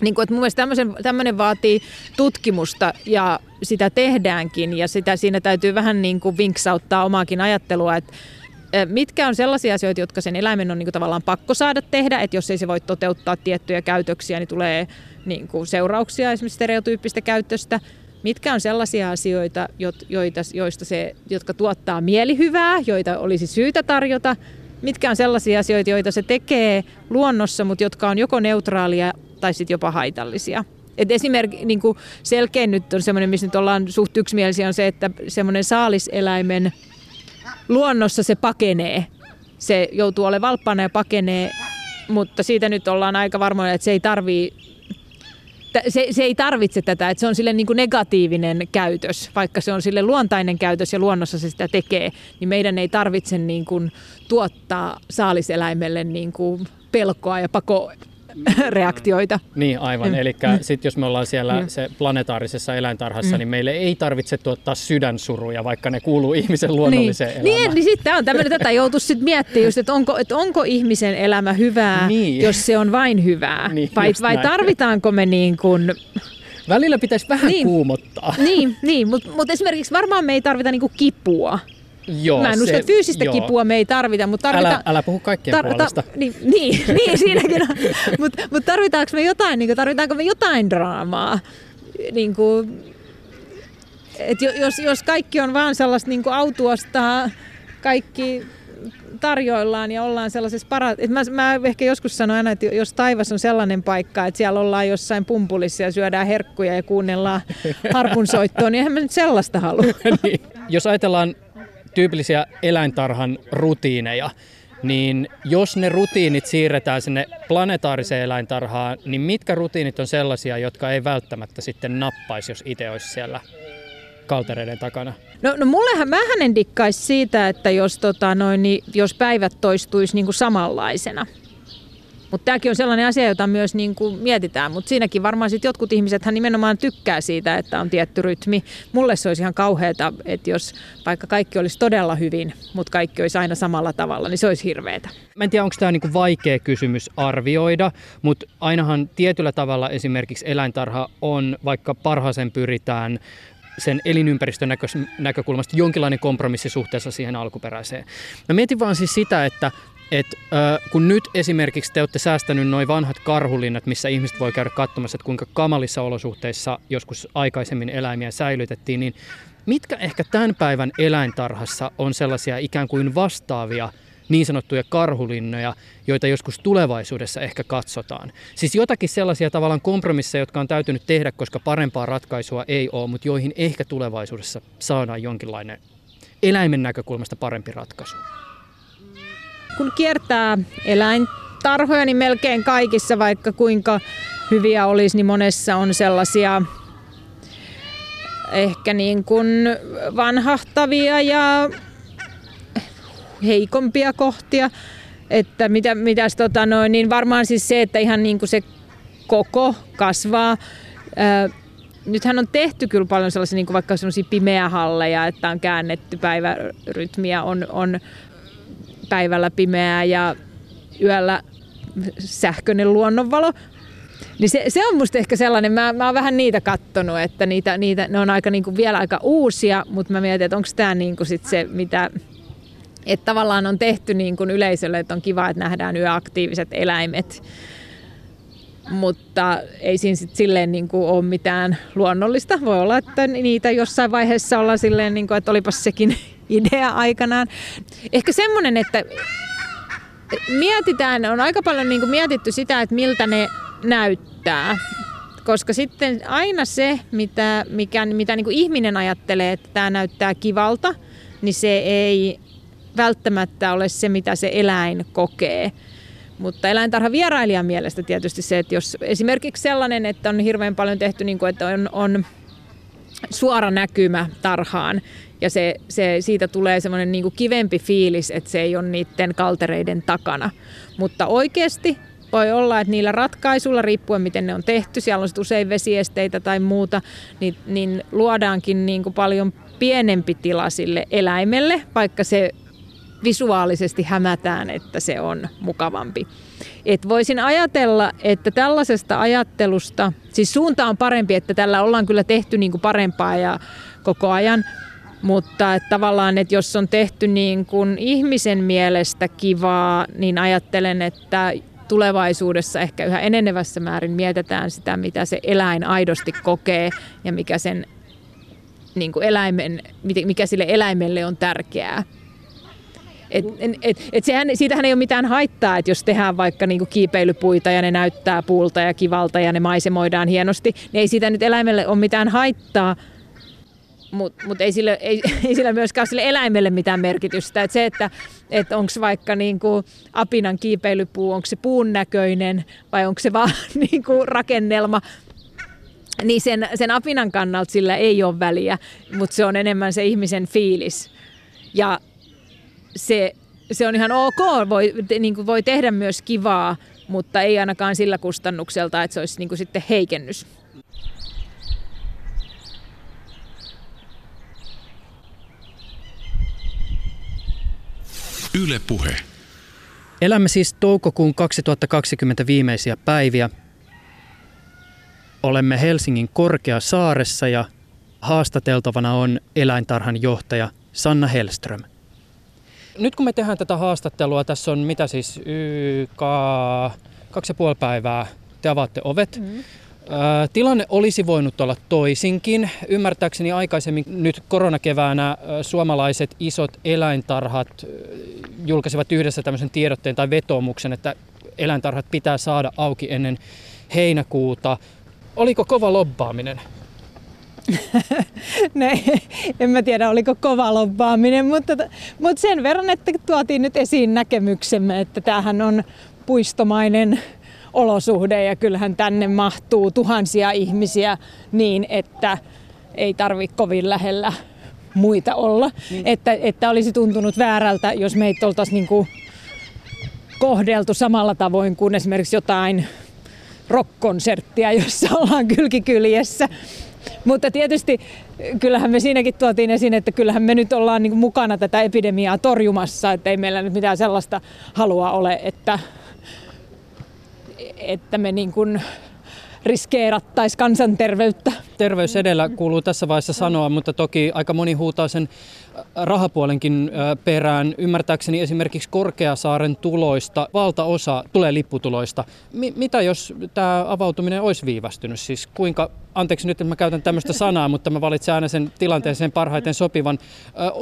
niin kuin, että mun mielestä tämmöinen vaatii tutkimusta ja sitä tehdäänkin ja sitä, siinä täytyy vähän niin kuin vinksauttaa omaakin ajattelua, että mitkä on sellaisia asioita, jotka sen eläimen on niin kuin tavallaan pakko saada tehdä, että jos ei se voi toteuttaa tiettyjä käytöksiä, niin tulee niin kuin seurauksia esimerkiksi stereotyyppistä käytöstä. Mitkä on sellaisia asioita, joita, joista se, jotka tuottaa mielihyvää, joita olisi syytä tarjota? Mitkä on sellaisia asioita, joita se tekee luonnossa, mutta jotka on joko neutraalia tai sitten jopa haitallisia? Et esimerkiksi niin selkein nyt on semmoinen, missä nyt ollaan suht yksimielisiä, on se, että semmoinen saaliseläimen luonnossa se pakenee. Se joutuu olemaan valppana ja pakenee, mutta siitä nyt ollaan aika varmoja, että se ei tarvii se, se ei tarvitse tätä, että se on sille niin kuin negatiivinen käytös, vaikka se on sille luontainen käytös ja luonnossa se sitä tekee, niin meidän ei tarvitse niin kuin tuottaa saaliseläimelle niin kuin pelkoa ja pako reaktioita. Niin, aivan. Mm. Eli mm. sitten jos me ollaan siellä mm. se planetaarisessa eläintarhassa, mm. niin meille ei tarvitse tuottaa sydänsuruja, vaikka ne kuuluu ihmisen luonnolliseen niin. elämään. Niin, niin sitten on tämmöinen, tätä joutuisi sitten miettimään just, että onko, että onko ihmisen elämä hyvää, niin. jos se on vain hyvää, niin, vai, vai tarvitaanko me niin kuin Välillä pitäisi vähän niin. kuumottaa. Niin, niin mutta mut esimerkiksi varmaan me ei tarvita niinku kipua. Joo, Mä en usko, että fyysistä joo. kipua me ei tarvita, mutta tarvita... Älä, älä puhu kaikkien tar- puolesta. Ta- niin, niin, niin, siinäkin on. mutta mut tarvitaanko me jotain, niin kuin, tarvitaanko me jotain draamaa? Niin kuin, et jos, jos kaikki on vaan sellaista niin autuosta, kaikki tarjoillaan ja ollaan sellaisessa para... mä, mä ehkä joskus sanon aina, että jos taivas on sellainen paikka, että siellä ollaan jossain pumpulissa ja syödään herkkuja ja kuunnellaan harpunsoittoa, niin eihän mä nyt sellaista halua. niin. Jos ajatellaan tyypillisiä eläintarhan rutiineja, niin jos ne rutiinit siirretään sinne planetaariseen eläintarhaan, niin mitkä rutiinit on sellaisia, jotka ei välttämättä sitten nappaisi, jos itse olisi siellä kaltereiden takana? No, no mullehan, mähän en dikkaisi siitä, että jos, tota, noin, niin, jos päivät toistuisi niin kuin samanlaisena. Mutta tämäkin on sellainen asia, jota myös niin kuin mietitään, mutta siinäkin varmaan sit jotkut ihmiset nimenomaan tykkää siitä, että on tietty rytmi. Mulle se olisi ihan kauheata, että jos vaikka kaikki olisi todella hyvin, mutta kaikki olisi aina samalla tavalla, niin se olisi hirveetä. Mä en tiedä, onko tämä niinku vaikea kysymys arvioida, mutta ainahan tietyllä tavalla esimerkiksi eläintarha on, vaikka parhaaseen pyritään, sen elinympäristön näkö, näkökulmasta jonkinlainen kompromissi suhteessa siihen alkuperäiseen. Mä mietin vaan siis sitä, että et, kun nyt esimerkiksi te olette säästänyt noin vanhat karhulinnat, missä ihmiset voi käydä katsomassa, että kuinka kamalissa olosuhteissa joskus aikaisemmin eläimiä säilytettiin, niin mitkä ehkä tämän päivän eläintarhassa on sellaisia ikään kuin vastaavia niin sanottuja karhulinnoja, joita joskus tulevaisuudessa ehkä katsotaan. Siis jotakin sellaisia tavallaan kompromisseja, jotka on täytynyt tehdä, koska parempaa ratkaisua ei ole, mutta joihin ehkä tulevaisuudessa saadaan jonkinlainen eläimen näkökulmasta parempi ratkaisu kun kiertää eläintarhoja, niin melkein kaikissa, vaikka kuinka hyviä olisi, niin monessa on sellaisia ehkä niin kuin vanhahtavia ja heikompia kohtia. Että mitä, mitäs tota noin, niin varmaan siis se, että ihan niin kuin se koko kasvaa. Ää, nythän on tehty kyllä paljon sellaisia niin kuin vaikka sellaisia pimeä halleja, että on käännetty päivärytmiä, on, on päivällä pimeää ja yöllä sähköinen luonnonvalo. Niin se, se on musta ehkä sellainen, mä, mä oon vähän niitä kattonut, että niitä, niitä, ne on aika, niin kuin vielä aika uusia, mutta mä mietin, että onko tämä niin kuin sit se, mitä, että tavallaan on tehty niin kuin yleisölle, että on kiva, että nähdään yöaktiiviset eläimet. Mutta ei siinä sitten silleen niin kuin ole mitään luonnollista. Voi olla, että niitä jossain vaiheessa ollaan silleen, niin kuin, että olipas sekin idea aikanaan. Ehkä semmoinen, että mietitään, on aika paljon niin kuin mietitty sitä, että miltä ne näyttää. Koska sitten aina se, mitä, mikä, mitä niin kuin ihminen ajattelee, että tämä näyttää kivalta, niin se ei välttämättä ole se, mitä se eläin kokee. Mutta eläintarha vierailijan mielestä tietysti se, että jos esimerkiksi sellainen, että on hirveän paljon tehty, niin kuin, että on, on suora näkymä tarhaan ja se, se, siitä tulee semmoinen niin kivempi fiilis, että se ei ole niiden kaltereiden takana. Mutta oikeasti voi olla, että niillä ratkaisuilla, riippuen miten ne on tehty, siellä on usein vesiesteitä tai muuta, niin, niin luodaankin niin kuin paljon pienempi tila sille eläimelle, vaikka se visuaalisesti hämätään, että se on mukavampi. Et voisin ajatella, että tällaisesta ajattelusta, siis suunta on parempi, että tällä ollaan kyllä tehty niin kuin parempaa ja koko ajan, mutta että tavallaan, että jos on tehty niin kuin ihmisen mielestä kivaa, niin ajattelen, että tulevaisuudessa ehkä yhä enenevässä määrin mietitään sitä, mitä se eläin aidosti kokee ja mikä, sen, niin kuin eläimen, mikä sille eläimelle on tärkeää. Et, et, et sehän, siitähän ei ole mitään haittaa, että jos tehdään vaikka niinku kiipeilypuita ja ne näyttää puulta ja kivalta ja ne maisemoidaan hienosti, niin ei siitä nyt eläimelle ole mitään haittaa, mutta mut ei, sillä, ei, ei sillä myöskään sille eläimelle mitään merkitystä. Et se, että et onko vaikka niinku apinan kiipeilypuu, onko se puun näköinen vai onko se vaan niinku rakennelma, niin sen, sen apinan kannalta sillä ei ole väliä, mutta se on enemmän se ihmisen fiilis. Ja se, se on ihan ok, voi, niin kuin voi tehdä myös kivaa, mutta ei ainakaan sillä kustannukselta, että se olisi niin kuin sitten heikennys. Yle Puhe. Elämme siis toukokuun 2020 viimeisiä päiviä. Olemme Helsingin Korkeasaaressa ja haastateltavana on eläintarhan johtaja Sanna Hellström. Nyt kun me tehdään tätä haastattelua, tässä on mitä siis YK, kaksi ja puoli päivää, te avaatte ovet. Mm. Tilanne olisi voinut olla toisinkin. Ymmärtääkseni aikaisemmin nyt koronakeväänä suomalaiset isot eläintarhat julkaisivat yhdessä tämmöisen tiedotteen tai vetoomuksen, että eläintarhat pitää saada auki ennen heinäkuuta. Oliko kova lobbaaminen? ne, en mä tiedä oliko kova lobbaaminen, mutta, mutta sen verran, että tuotiin nyt esiin näkemyksemme, että tämähän on puistomainen olosuhde ja kyllähän tänne mahtuu tuhansia ihmisiä niin, että ei tarvi kovin lähellä muita olla. Niin. Että, että olisi tuntunut väärältä, jos meitä oltaisiin niin kohdeltu samalla tavoin kuin esimerkiksi jotain rockkonserttia, jossa ollaan kylkikyljessä. Mutta tietysti kyllähän me siinäkin tuotiin esiin, että kyllähän me nyt ollaan niin mukana tätä epidemiaa torjumassa, että ei meillä nyt mitään sellaista halua ole, että että me niin kuin riskeerattaisiin kansanterveyttä. Terveys edellä kuuluu tässä vaiheessa sanoa, mutta toki aika moni huutaa sen rahapuolenkin perään. Ymmärtääkseni esimerkiksi Korkeasaaren tuloista valtaosa tulee lipputuloista. M- mitä jos tämä avautuminen olisi viivästynyt? Siis kuinka, anteeksi nyt, että mä käytän tämmöistä sanaa, mutta mä valitsen aina sen tilanteeseen parhaiten sopivan.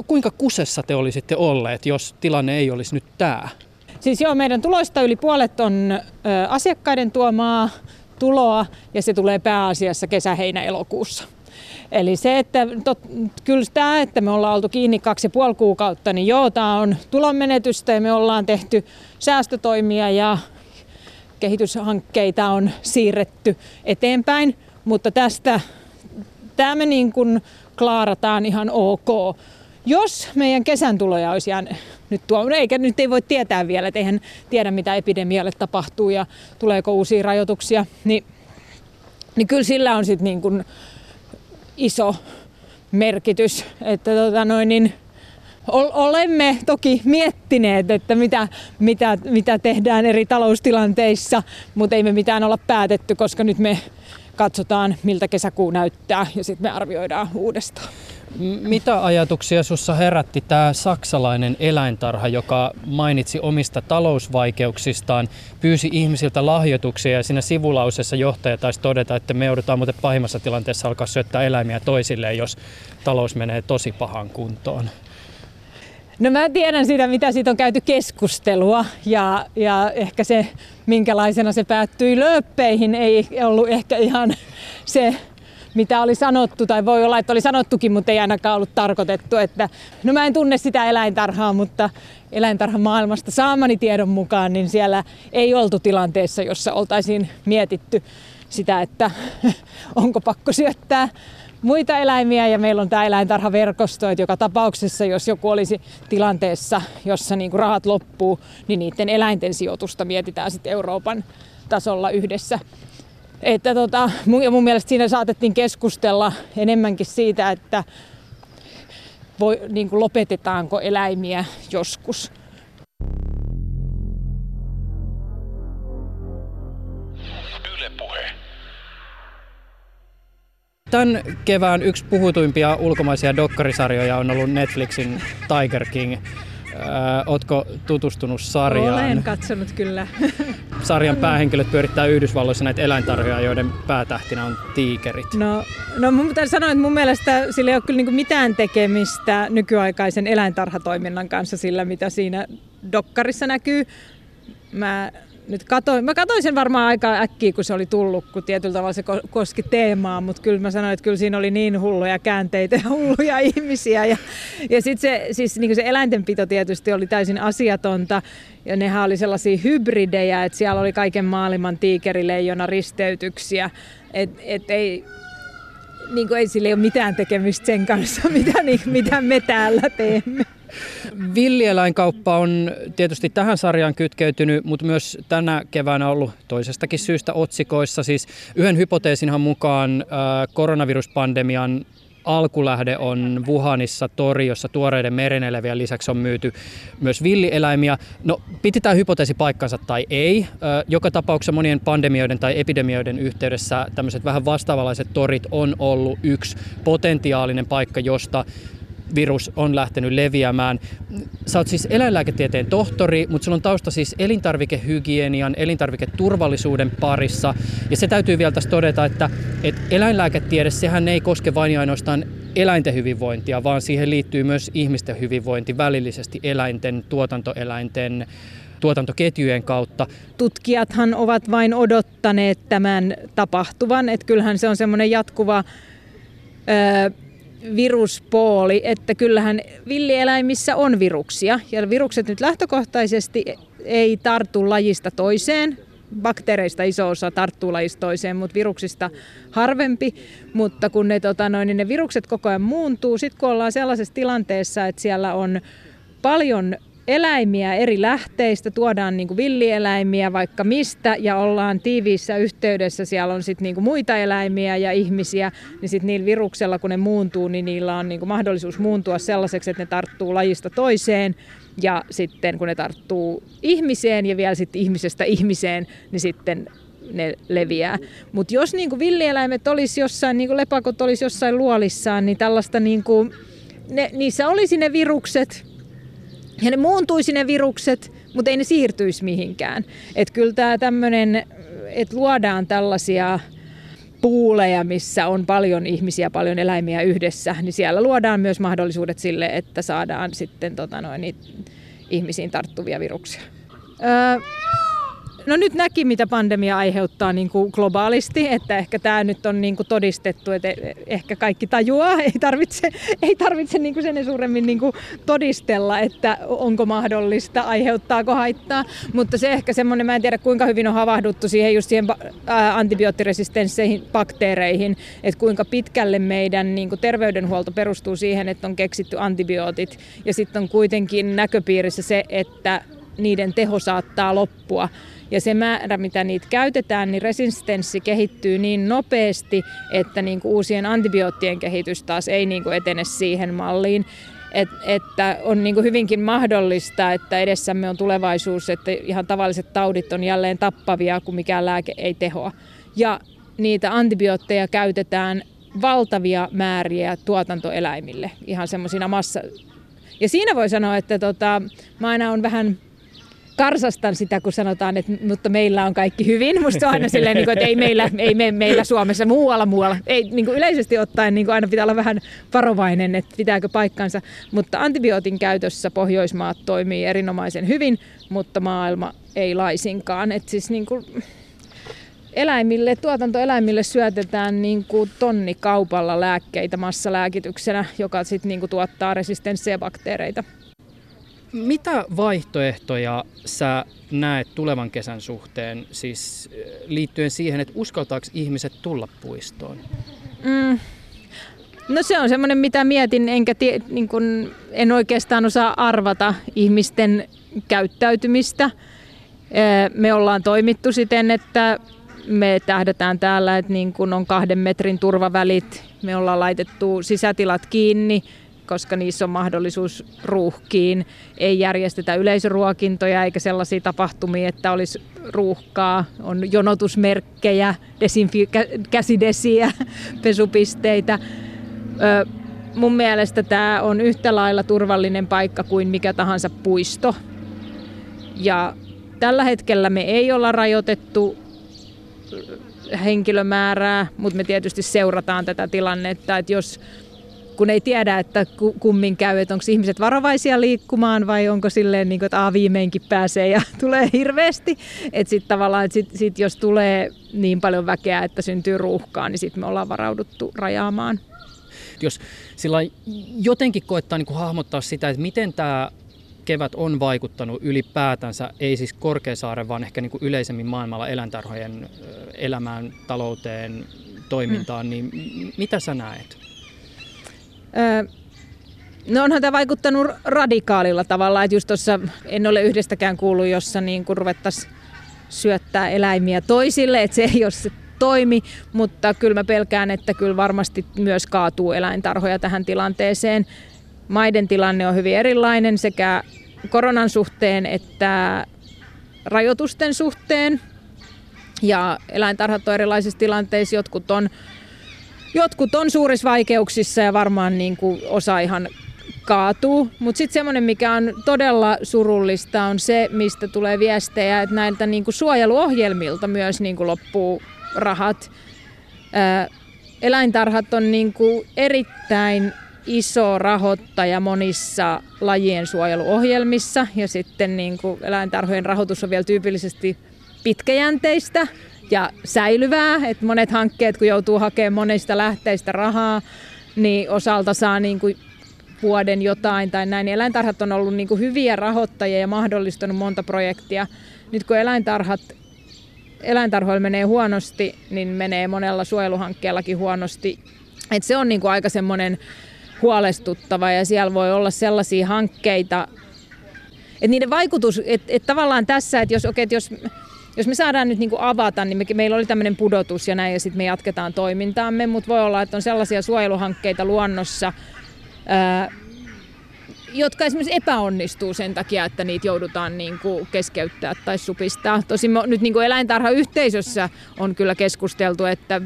Kuinka kusessa te olisitte olleet, jos tilanne ei olisi nyt tämä? Siis joo, meidän tuloista yli puolet on ö, asiakkaiden tuomaa tuloa ja se tulee pääasiassa kesä, heinä, elokuussa. Eli se, että tot, kyllä tämä, että me ollaan oltu kiinni kaksi ja puoli kuukautta, niin joo, tämä on tulonmenetystä ja me ollaan tehty säästötoimia ja kehityshankkeita on siirretty eteenpäin, mutta tästä tämä me niin kuin klaarataan ihan ok. Jos meidän kesän tuloja olisi jäänyt nyt tuo, no eikä nyt ei voi tietää vielä, että eihän tiedä mitä epidemialle tapahtuu ja tuleeko uusia rajoituksia, niin, niin kyllä sillä on sitten niin kuin iso merkitys, että tota noin, niin olemme toki miettineet, että mitä, mitä, mitä tehdään eri taloustilanteissa, mutta ei me mitään olla päätetty, koska nyt me katsotaan, miltä kesäkuu näyttää ja sitten me arvioidaan uudestaan. Mitä ajatuksia sinussa herätti tämä saksalainen eläintarha, joka mainitsi omista talousvaikeuksistaan, pyysi ihmisiltä lahjoituksia ja siinä sivulausessa johtaja taisi todeta, että me joudutaan muuten pahimmassa tilanteessa alkaa syöttää eläimiä toisilleen, jos talous menee tosi pahan kuntoon? No mä tiedän sitä, mitä siitä on käyty keskustelua ja, ja ehkä se, minkälaisena se päättyi lööppeihin, ei ollut ehkä ihan se mitä oli sanottu, tai voi olla, että oli sanottukin, mutta ei ainakaan ollut tarkoitettu. Että, no mä en tunne sitä eläintarhaa, mutta eläintarhan maailmasta saamani tiedon mukaan, niin siellä ei oltu tilanteessa, jossa oltaisiin mietitty sitä, että onko pakko syöttää muita eläimiä ja meillä on tämä eläintarhaverkosto, että joka tapauksessa, jos joku olisi tilanteessa, jossa niin rahat loppuu, niin niiden eläinten sijoitusta mietitään sitten Euroopan tasolla yhdessä. Että tota, ja mun mielestä siinä saatettiin keskustella enemmänkin siitä, että voi, niin lopetetaanko eläimiä joskus. Tämän kevään yksi puhutuimpia ulkomaisia dokkarisarjoja on ollut Netflixin Tiger King. Oletko tutustunut sarjaan? Olen katsonut kyllä. Sarjan päähenkilöt pyörittää Yhdysvalloissa näitä eläintarhoja, joiden päätähtinä on tiikerit. No, no mun pitää sanoa, että mun mielestä sillä ei ole kyllä niinku mitään tekemistä nykyaikaisen eläintarhatoiminnan kanssa sillä, mitä siinä dokkarissa näkyy. mä nyt katoin, mä katoin sen varmaan aika äkkiä, kun se oli tullut, kun tietyllä tavalla se koski teemaa, mutta kyllä mä sanoin, että kyllä siinä oli niin hulluja käänteitä ja hulluja ihmisiä. Ja, ja sitten se, siis niin se eläintenpito tietysti oli täysin asiatonta, ja nehän oli sellaisia hybridejä, että siellä oli kaiken maailman tiikerileijona risteytyksiä, että et ei, niin kuin ei sille ole mitään tekemistä sen kanssa, mitä, niin, mitä me täällä teemme. Villieläinkauppa on tietysti tähän sarjaan kytkeytynyt, mutta myös tänä keväänä ollut toisestakin syystä otsikoissa. Siis yhden hypoteesinhan mukaan koronaviruspandemian alkulähde on Wuhanissa tori, jossa tuoreiden merenelevien lisäksi on myyty myös villieläimiä. No, piti tämä hypoteesi paikkansa tai ei. Joka tapauksessa monien pandemioiden tai epidemioiden yhteydessä tämmöiset vähän vastaavalaiset torit on ollut yksi potentiaalinen paikka, josta virus on lähtenyt leviämään. Sä oot siis eläinlääketieteen tohtori, mutta sulla on tausta siis elintarvikehygienian, elintarviketurvallisuuden parissa. Ja se täytyy vielä tässä todeta, että, että eläinlääketiede, sehän ei koske vain ja ainoastaan eläinten hyvinvointia, vaan siihen liittyy myös ihmisten hyvinvointi välillisesti eläinten, tuotantoeläinten, tuotantoketjujen kautta. Tutkijathan ovat vain odottaneet tämän tapahtuvan, että kyllähän se on semmoinen jatkuva viruspooli, että kyllähän villieläimissä on viruksia ja virukset nyt lähtökohtaisesti ei tartu lajista toiseen. Bakteereista iso osa tarttuu lajista toiseen, mutta viruksista harvempi. Mutta kun ne, tota noin, niin ne virukset koko ajan muuntuu, sitten kun ollaan sellaisessa tilanteessa, että siellä on paljon eläimiä eri lähteistä, tuodaan niin kuin villieläimiä vaikka mistä ja ollaan tiiviissä yhteydessä, siellä on sitten niin muita eläimiä ja ihmisiä, niin sitten niillä viruksella kun ne muuntuu, niin niillä on niin kuin mahdollisuus muuntua sellaiseksi, että ne tarttuu lajista toiseen ja sitten kun ne tarttuu ihmiseen ja vielä sitten ihmisestä ihmiseen, niin sitten ne leviää. Mutta jos niin kuin villieläimet olisi jossain, niin kuin lepakot olisi jossain luolissaan, niin tällaista niin kuin, ne, niissä olisi ne virukset, ja ne muuntuisi ne virukset, mutta ei ne siirtyisi mihinkään. Että kyllä tämä tämmöinen, että luodaan tällaisia puuleja, missä on paljon ihmisiä, paljon eläimiä yhdessä, niin siellä luodaan myös mahdollisuudet sille, että saadaan sitten tota noin, ihmisiin tarttuvia viruksia. Öö, No nyt näki, mitä pandemia aiheuttaa niin kuin globaalisti, että ehkä tämä nyt on niin kuin todistettu, että ehkä kaikki tajuaa, ei tarvitse, ei tarvitse niin kuin sen suuremmin niin kuin todistella, että onko mahdollista, aiheuttaako haittaa, mutta se ehkä semmoinen, mä en tiedä kuinka hyvin on havahduttu siihen just siihen antibioottiresistensseihin, bakteereihin, että kuinka pitkälle meidän niin kuin terveydenhuolto perustuu siihen, että on keksitty antibiootit. Ja sitten on kuitenkin näköpiirissä se, että niiden teho saattaa loppua ja se määrä, mitä niitä käytetään, niin resistenssi kehittyy niin nopeasti, että niin kuin uusien antibioottien kehitys taas ei niin kuin etene siihen malliin. Et, että on niin kuin hyvinkin mahdollista, että edessämme on tulevaisuus, että ihan tavalliset taudit on jälleen tappavia, kun mikään lääke ei tehoa. Ja niitä antibiootteja käytetään valtavia määriä tuotantoeläimille, ihan semmoisina massa... Ja siinä voi sanoa, että tota, mä aina on vähän karsastan sitä, kun sanotaan, että mutta meillä on kaikki hyvin. Musta on aina silleen, niin kuin, että ei meillä, ei me, meillä Suomessa muualla muualla. Ei, niin kuin yleisesti ottaen niin kuin aina pitää olla vähän varovainen, että pitääkö paikkansa. Mutta antibiootin käytössä Pohjoismaat toimii erinomaisen hyvin, mutta maailma ei laisinkaan. Et siis niin kuin, eläimille, tuotantoeläimille syötetään niin kuin tonni kaupalla lääkkeitä massalääkityksenä, joka sitten niin kuin tuottaa resistenssejä bakteereita. Mitä vaihtoehtoja sä näet tulevan kesän suhteen, siis eh, liittyen siihen, että uskaltaako ihmiset tulla puistoon? Mm. No se on semmoinen, mitä mietin, enkä tie, niin kun, en oikeastaan osaa arvata ihmisten käyttäytymistä. Eh, me ollaan toimittu siten, että me tähdätään täällä, että niin kun on kahden metrin turvavälit, me ollaan laitettu sisätilat kiinni, koska niissä on mahdollisuus ruuhkiin. Ei järjestetä yleisöruokintoja eikä sellaisia tapahtumia, että olisi ruuhkaa. On jonotusmerkkejä, desinfi- käsidesiä, pesupisteitä. Ö, mun mielestä tämä on yhtä lailla turvallinen paikka kuin mikä tahansa puisto. Ja tällä hetkellä me ei olla rajoitettu henkilömäärää, mutta me tietysti seurataan tätä tilannetta, että jos kun ei tiedä, että kummin käy, että onko ihmiset varovaisia liikkumaan vai onko silleen, niin kuin, että viimeinkin pääsee ja tulee hirveästi. Että sitten tavallaan, että sit, sit jos tulee niin paljon väkeä, että syntyy ruuhkaa, niin sitten me ollaan varauduttu rajaamaan. Jos sillä jotenkin koettaa niin kuin hahmottaa sitä, että miten tämä kevät on vaikuttanut ylipäätänsä, ei siis Korkeasaaren, vaan ehkä niin kuin yleisemmin maailmalla eläintarhojen elämään, talouteen, toimintaan, mm. niin mitä sä näet? No onhan tämä vaikuttanut radikaalilla tavalla, että just tuossa en ole yhdestäkään kuullut, jossa niin kuin ruvettaisiin syöttää eläimiä toisille, että se ei ole se toimi, mutta kyllä mä pelkään, että kyllä varmasti myös kaatuu eläintarhoja tähän tilanteeseen. Maiden tilanne on hyvin erilainen sekä koronan suhteen että rajoitusten suhteen. Ja eläintarhat on erilaisissa tilanteissa. Jotkut on, jotkut on suurissa vaikeuksissa ja varmaan niin kuin osa ihan kaatuu. Mutta sitten semmoinen, mikä on todella surullista, on se, mistä tulee viestejä, että näiltä niin kuin suojeluohjelmilta myös niin kuin loppuu rahat. Ää, eläintarhat on niin kuin erittäin iso rahoittaja monissa lajien suojeluohjelmissa ja sitten niin kuin eläintarhojen rahoitus on vielä tyypillisesti pitkäjänteistä ja säilyvää. että monet hankkeet, kun joutuu hakemaan monista lähteistä rahaa, niin osalta saa niin kuin vuoden jotain tai näin. Eläintarhat on ollut niin kuin hyviä rahoittajia ja mahdollistanut monta projektia. Nyt kun eläintarhat eläintarhoilla menee huonosti, niin menee monella suojeluhankkeellakin huonosti. Et se on niin kuin aika semmoinen huolestuttava ja siellä voi olla sellaisia hankkeita, että niiden vaikutus, että, että tavallaan tässä, että jos, okay, että jos, jos me saadaan nyt niin kuin avata, niin me, meillä oli tämmöinen pudotus ja näin ja sitten me jatketaan toimintaamme, mutta voi olla, että on sellaisia suojeluhankkeita luonnossa, ää, jotka esimerkiksi epäonnistuu sen takia, että niitä joudutaan niin kuin keskeyttää tai supistaa. Tosin nyt niin kuin eläintarhayhteisössä on kyllä keskusteltu, että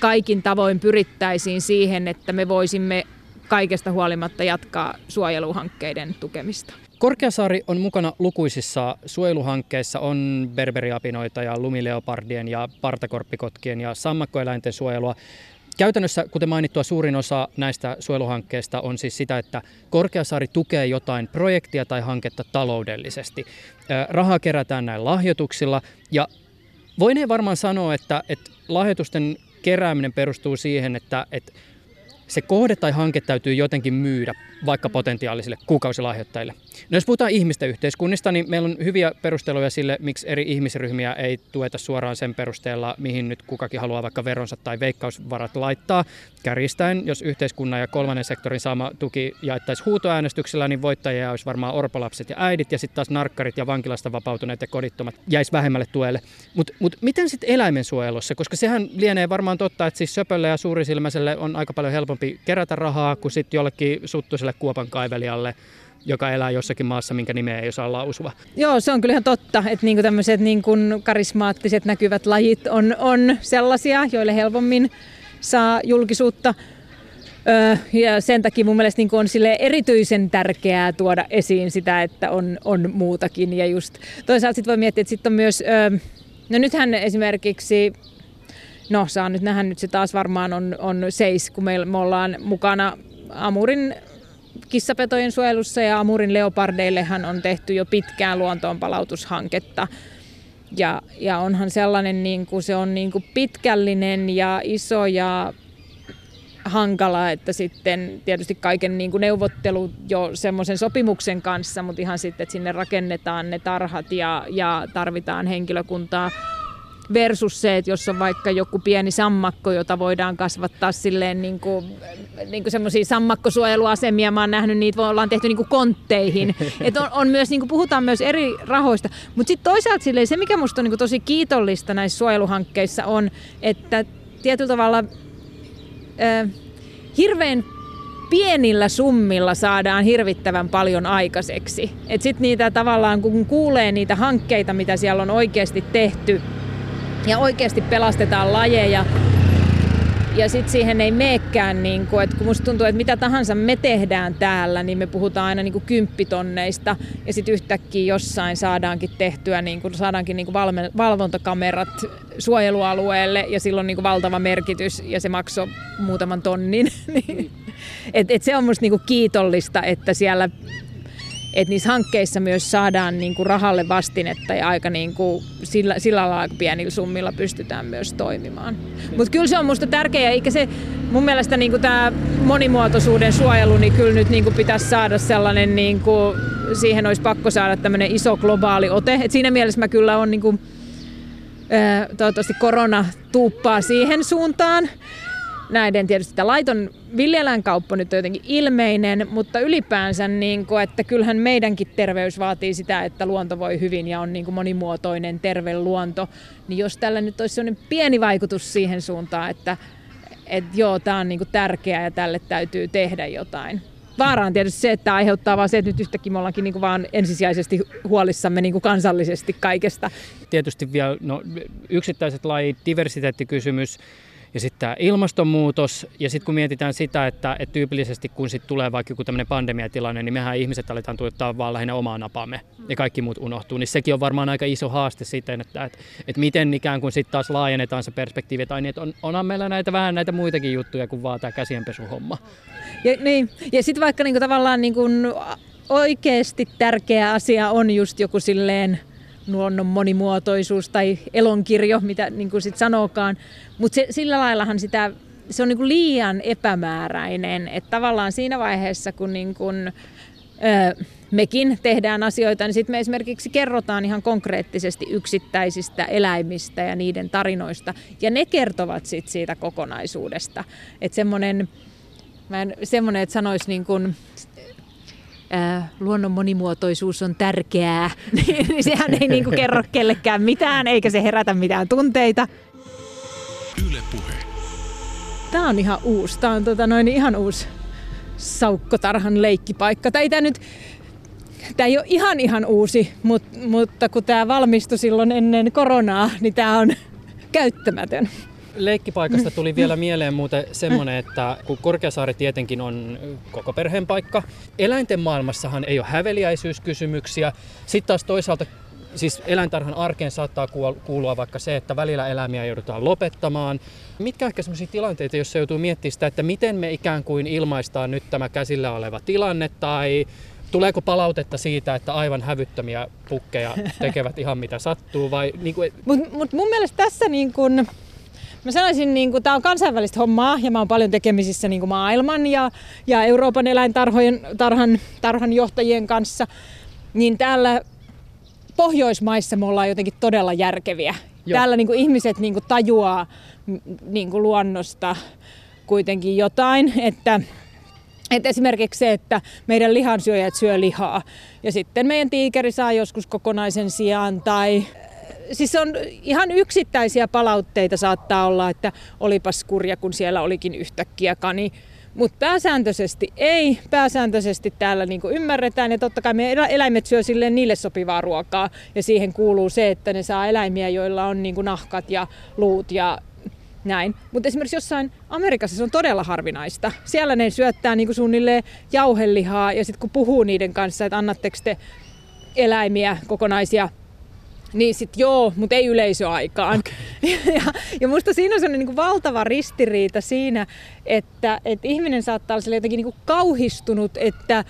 kaikin tavoin pyrittäisiin siihen, että me voisimme kaikesta huolimatta jatkaa suojeluhankkeiden tukemista. Korkeasaari on mukana lukuisissa suojeluhankkeissa, on berberiapinoita ja lumileopardien ja partakorppikotkien ja sammakkoeläinten suojelua. Käytännössä, kuten mainittua, suurin osa näistä suojeluhankkeista on siis sitä, että Korkeasaari tukee jotain projektia tai hanketta taloudellisesti. Rahaa kerätään näin lahjoituksilla ja voineen varmaan sanoa, että, että lahjoitusten kerääminen perustuu siihen, että, että se kohde tai hanke täytyy jotenkin myydä vaikka potentiaalisille kuukausilahjoittajille. No jos puhutaan ihmisten yhteiskunnista, niin meillä on hyviä perusteluja sille, miksi eri ihmisryhmiä ei tueta suoraan sen perusteella, mihin nyt kukakin haluaa vaikka veronsa tai veikkausvarat laittaa. Kärjistäen, jos yhteiskunnan ja kolmannen sektorin saama tuki jaettaisiin huutoäänestyksellä, niin voittajia olisi varmaan orpolapset ja äidit, ja sitten taas narkkarit ja vankilasta vapautuneet ja kodittomat jäisi vähemmälle tuelle. Mutta mut miten sitten eläimen suojelussa? Koska sehän lienee varmaan totta, että siis söpölle ja suurisilmäiselle on aika paljon helpompi kerätä rahaa kuin sitten jollekin suttuiselle kuopan kaivelijalle joka elää jossakin maassa, minkä nimeä ei osaa lausua. Joo, se on kyllä ihan totta, että niinku tämmöiset niinku karismaattiset näkyvät lajit on, on sellaisia, joille helpommin saa julkisuutta. Öö, ja sen takia mun mielestä niin on sille erityisen tärkeää tuoda esiin sitä, että on, on muutakin. Ja just toisaalta sitten voi miettiä, että sitten on myös, öö, no nythän esimerkiksi No, saa nyt nähdä, nyt se taas varmaan on, on seis, kun me, me ollaan mukana Amurin kissapetojen suojelussa ja Amurin leopardeillehan on tehty jo pitkään luontoonpalautushanketta. Ja, ja onhan sellainen, niin kuin, se on niin kuin pitkällinen ja iso ja hankala, että sitten tietysti kaiken niin kuin neuvottelu jo semmoisen sopimuksen kanssa, mutta ihan sitten, että sinne rakennetaan ne tarhat ja, ja tarvitaan henkilökuntaa versus se, että jos on vaikka joku pieni sammakko, jota voidaan kasvattaa silleen niin kuin, niin kuin semmoisia sammakkosuojeluasemia, mä oon nähnyt niitä, ollaan tehty niin kuin kontteihin. Et on, on myös, niin kuin puhutaan myös eri rahoista. Mutta sitten toisaalta silleen, se, mikä musta on niin kuin tosi kiitollista näissä suojeluhankkeissa on, että tietyllä tavalla äh, hirveän pienillä summilla saadaan hirvittävän paljon aikaiseksi. Sitten niitä tavallaan, kun kuulee niitä hankkeita, mitä siellä on oikeasti tehty, ja oikeasti pelastetaan lajeja, ja sitten siihen ei meekään, niin kuin, että kun musta tuntuu, että mitä tahansa me tehdään täällä, niin me puhutaan aina niin kuin kymppitonneista ja sitten yhtäkkiä jossain saadaankin tehtyä, niin kuin, saadaankin niin kuin valme, valvontakamerat suojelualueelle ja silloin niin kuin valtava merkitys ja se maksoi muutaman tonnin. Niin, et, et se on musta niin kuin kiitollista, että siellä että niissä hankkeissa myös saadaan niin kuin rahalle vastinetta ja aika niin kuin sillä, sillä lailla pienillä summilla pystytään myös toimimaan. Mutta kyllä se on minusta tärkeää, eikä se mun mielestä niin tämä monimuotoisuuden suojelu, niin kyllä nyt niin kuin pitäisi saada sellainen, niin kuin, siihen olisi pakko saada tämmöinen iso globaali ote. Et siinä mielessä mä kyllä on niin kuin, toivottavasti korona tuuppaa siihen suuntaan, näiden tietysti tämä laiton viljeläinkauppa nyt on jotenkin ilmeinen, mutta ylipäänsä, niin kuin, että kyllähän meidänkin terveys vaatii sitä, että luonto voi hyvin ja on niin kuin monimuotoinen, terve luonto. Niin jos tällä nyt olisi sellainen pieni vaikutus siihen suuntaan, että, että joo, tämä on niin kuin tärkeää ja tälle täytyy tehdä jotain. Vaara on tietysti se, että aiheuttaa vaan se, että nyt yhtäkkiä me ollaankin niin kuin vaan ensisijaisesti huolissamme niin kansallisesti kaikesta. Tietysti vielä no, yksittäiset lajit, diversiteettikysymys, ja sitten tämä ilmastonmuutos, ja sitten kun mietitään sitä, että, että tyypillisesti kun sitten tulee vaikka joku tämmöinen pandemiatilanne, niin mehän ihmiset aletaan tuottaa vaan lähinnä omaa napaamme, ja kaikki muut unohtuu. Niin sekin on varmaan aika iso haaste sitten, että, että, että miten ikään kuin sitten taas laajennetaan se perspektiivi, että, niin, että on, onhan meillä näitä vähän näitä muitakin juttuja kuin vaan tämä käsienpesuhomma. Ja, niin. ja sitten vaikka niinku tavallaan niinku oikeasti tärkeä asia on just joku silleen, luonnon monimuotoisuus tai elonkirjo, mitä niin kuin sit sanookaan. Mutta sillä laillahan sitä, se on niin kuin liian epämääräinen, että tavallaan siinä vaiheessa, kun niin kuin, ö, mekin tehdään asioita, niin sitten me esimerkiksi kerrotaan ihan konkreettisesti yksittäisistä eläimistä ja niiden tarinoista, ja ne kertovat sit siitä kokonaisuudesta. Että semmoinen, semmoinen, että sanoisi niin kuin, ää, luonnon monimuotoisuus on tärkeää, niin, niin sehän ei niinku kerro kellekään mitään, eikä se herätä mitään tunteita. Yle puhe. Tämä on ihan uusi. Tämä on tota noin ihan uusi saukkotarhan leikkipaikka. Tai tämä nyt Tämä ei ole ihan ihan uusi, mutta, mutta kun tämä valmistui silloin ennen koronaa, niin tämä on käyttämätön leikkipaikasta tuli vielä mieleen muuten semmoinen, että kun Korkeasaari tietenkin on koko perheen paikka, eläinten maailmassahan ei ole häveliäisyyskysymyksiä. Sitten taas toisaalta siis eläintarhan arkeen saattaa kuulua vaikka se, että välillä eläimiä joudutaan lopettamaan. Mitkä ehkä sellaisia tilanteita, joissa joutuu miettimään sitä, että miten me ikään kuin ilmaistaan nyt tämä käsillä oleva tilanne tai Tuleeko palautetta siitä, että aivan hävyttömiä pukkeja tekevät ihan mitä sattuu? Vai, niin kuin... Mut mun mielestä tässä niin kun Mä sanoisin, niin kuin, tämä on kansainvälistä hommaa ja mä oon paljon tekemisissä niin kuin maailman ja, ja Euroopan eläintarhojen tarhan, tarhan johtajien kanssa. Niin täällä Pohjoismaissa me ollaan jotenkin todella järkeviä. Joo. Täällä niin kuin, ihmiset niin kuin, tajuaa niin kuin, luonnosta kuitenkin jotain, että et esimerkiksi se, että meidän lihansyöjät syö lihaa ja sitten meidän tiikeri saa joskus kokonaisen sijaan tai siis on ihan yksittäisiä palautteita saattaa olla, että olipas kurja, kun siellä olikin yhtäkkiä kani. Mutta pääsääntöisesti ei. Pääsääntöisesti täällä niinku ymmärretään ja totta kai me eläimet syö silleen niille sopivaa ruokaa. Ja siihen kuuluu se, että ne saa eläimiä, joilla on niinku nahkat ja luut ja näin. Mutta esimerkiksi jossain Amerikassa se on todella harvinaista. Siellä ne syöttää niinku suunnilleen jauhelihaa ja sitten kun puhuu niiden kanssa, että annatteko te eläimiä kokonaisia niin sit joo, mutta ei yleisöaikaan. Okay. Ja, ja musta siinä on sellainen niin kuin valtava ristiriita siinä, että, että ihminen saattaa olla jotenkin niin kuin kauhistunut, että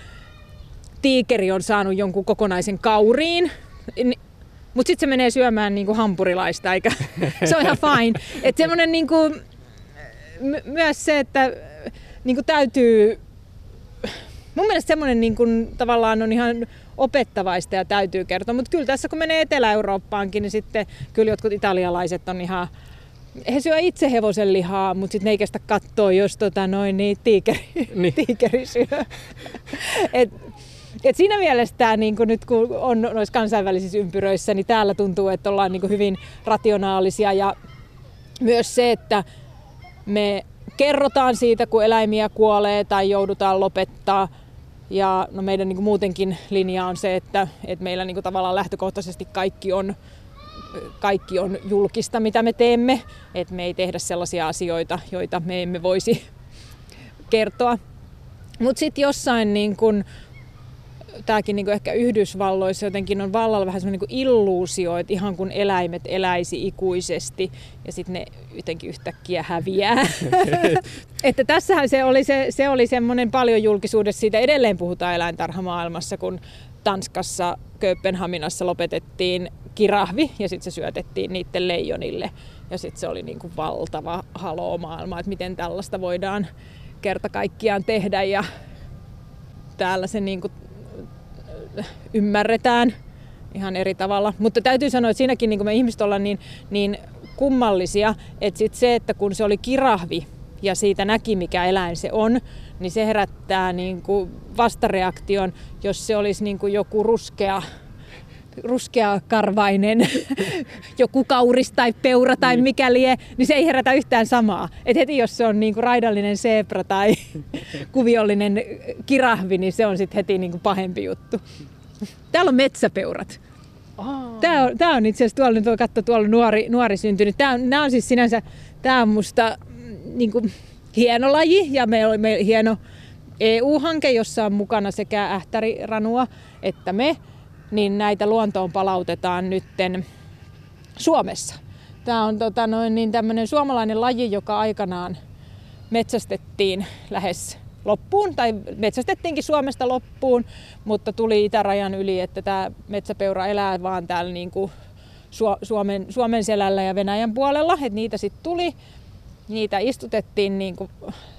tiikeri on saanut jonkun kokonaisen kauriin, mutta sitten se menee syömään niin kuin hampurilaista, eikä se on ihan fine. Että semmoinen niin kuin, my- myös se, että niin kuin täytyy, mun mielestä semmoinen niin kuin, tavallaan on ihan opettavaista ja täytyy kertoa. Mutta kyllä tässä kun menee Etelä-Eurooppaankin, niin sitten kyllä jotkut italialaiset on ihan he syö itse hevosen lihaa, mutta sitten ne ei kestä katsoa, jos tota noin, niin tiikeri, niin. tiikeri syö. Et, et siinä mielessä tämä, niin nyt kun on noissa kansainvälisissä ympyröissä, niin täällä tuntuu, että ollaan niin hyvin rationaalisia ja myös se, että me kerrotaan siitä, kun eläimiä kuolee tai joudutaan lopettaa – ja no meidän niin kuin muutenkin linja on se, että, että meillä niin kuin tavallaan lähtökohtaisesti kaikki on kaikki on julkista, mitä me teemme, että me ei tehdä sellaisia asioita, joita me emme voisi kertoa. Mutta sitten jossain niin kun, tämäkin niin ehkä Yhdysvalloissa jotenkin on vallalla vähän semmoinen niin illuusio, että ihan kun eläimet eläisi ikuisesti ja sitten ne jotenkin yhtäkkiä häviää. että tässähän se oli, se, se oli semmoinen paljon julkisuudessa, siitä edelleen puhutaan eläintarhamaailmassa, kun Tanskassa Kööpenhaminassa lopetettiin kirahvi ja sitten se syötettiin niiden leijonille. Ja sitten se oli niin kuin valtava haloo maailma, että miten tällaista voidaan kerta kaikkiaan tehdä ja täällä se niin kuin ymmärretään ihan eri tavalla. Mutta täytyy sanoa, että siinäkin niin kuin me ihmiset ollaan niin, niin kummallisia, että sit se, että kun se oli kirahvi ja siitä näki mikä eläin se on, niin se herättää niin kuin vastareaktion, jos se olisi niin kuin joku ruskea ruskeakarvainen joku kauris tai peura tai niin. mikä lie, niin se ei herätä yhtään samaa. Et heti jos se on niinku raidallinen zebra tai kuviollinen kirahvi, niin se on sitten heti niinku pahempi juttu. Täällä on metsäpeurat. Oh. Tämä on, tää on itse asiassa tuolla, tuolla, katso, tuolla nuori, nuori syntynyt. Tämä on, nämä on siis sinänsä, tämä on musta niin kuin, hieno laji ja meillä on me, hieno EU-hanke, jossa on mukana sekä ähtäriranua että me niin näitä luontoon palautetaan nytten Suomessa. Tämä on tota, noin, niin tämmöinen suomalainen laji, joka aikanaan metsästettiin lähes loppuun, tai metsästettiinkin Suomesta loppuun, mutta tuli itärajan yli, että tämä metsäpeura elää vaan täällä niin kuin Suomen, Suomen selällä ja Venäjän puolella, että niitä sitten tuli niitä istutettiin niin kuin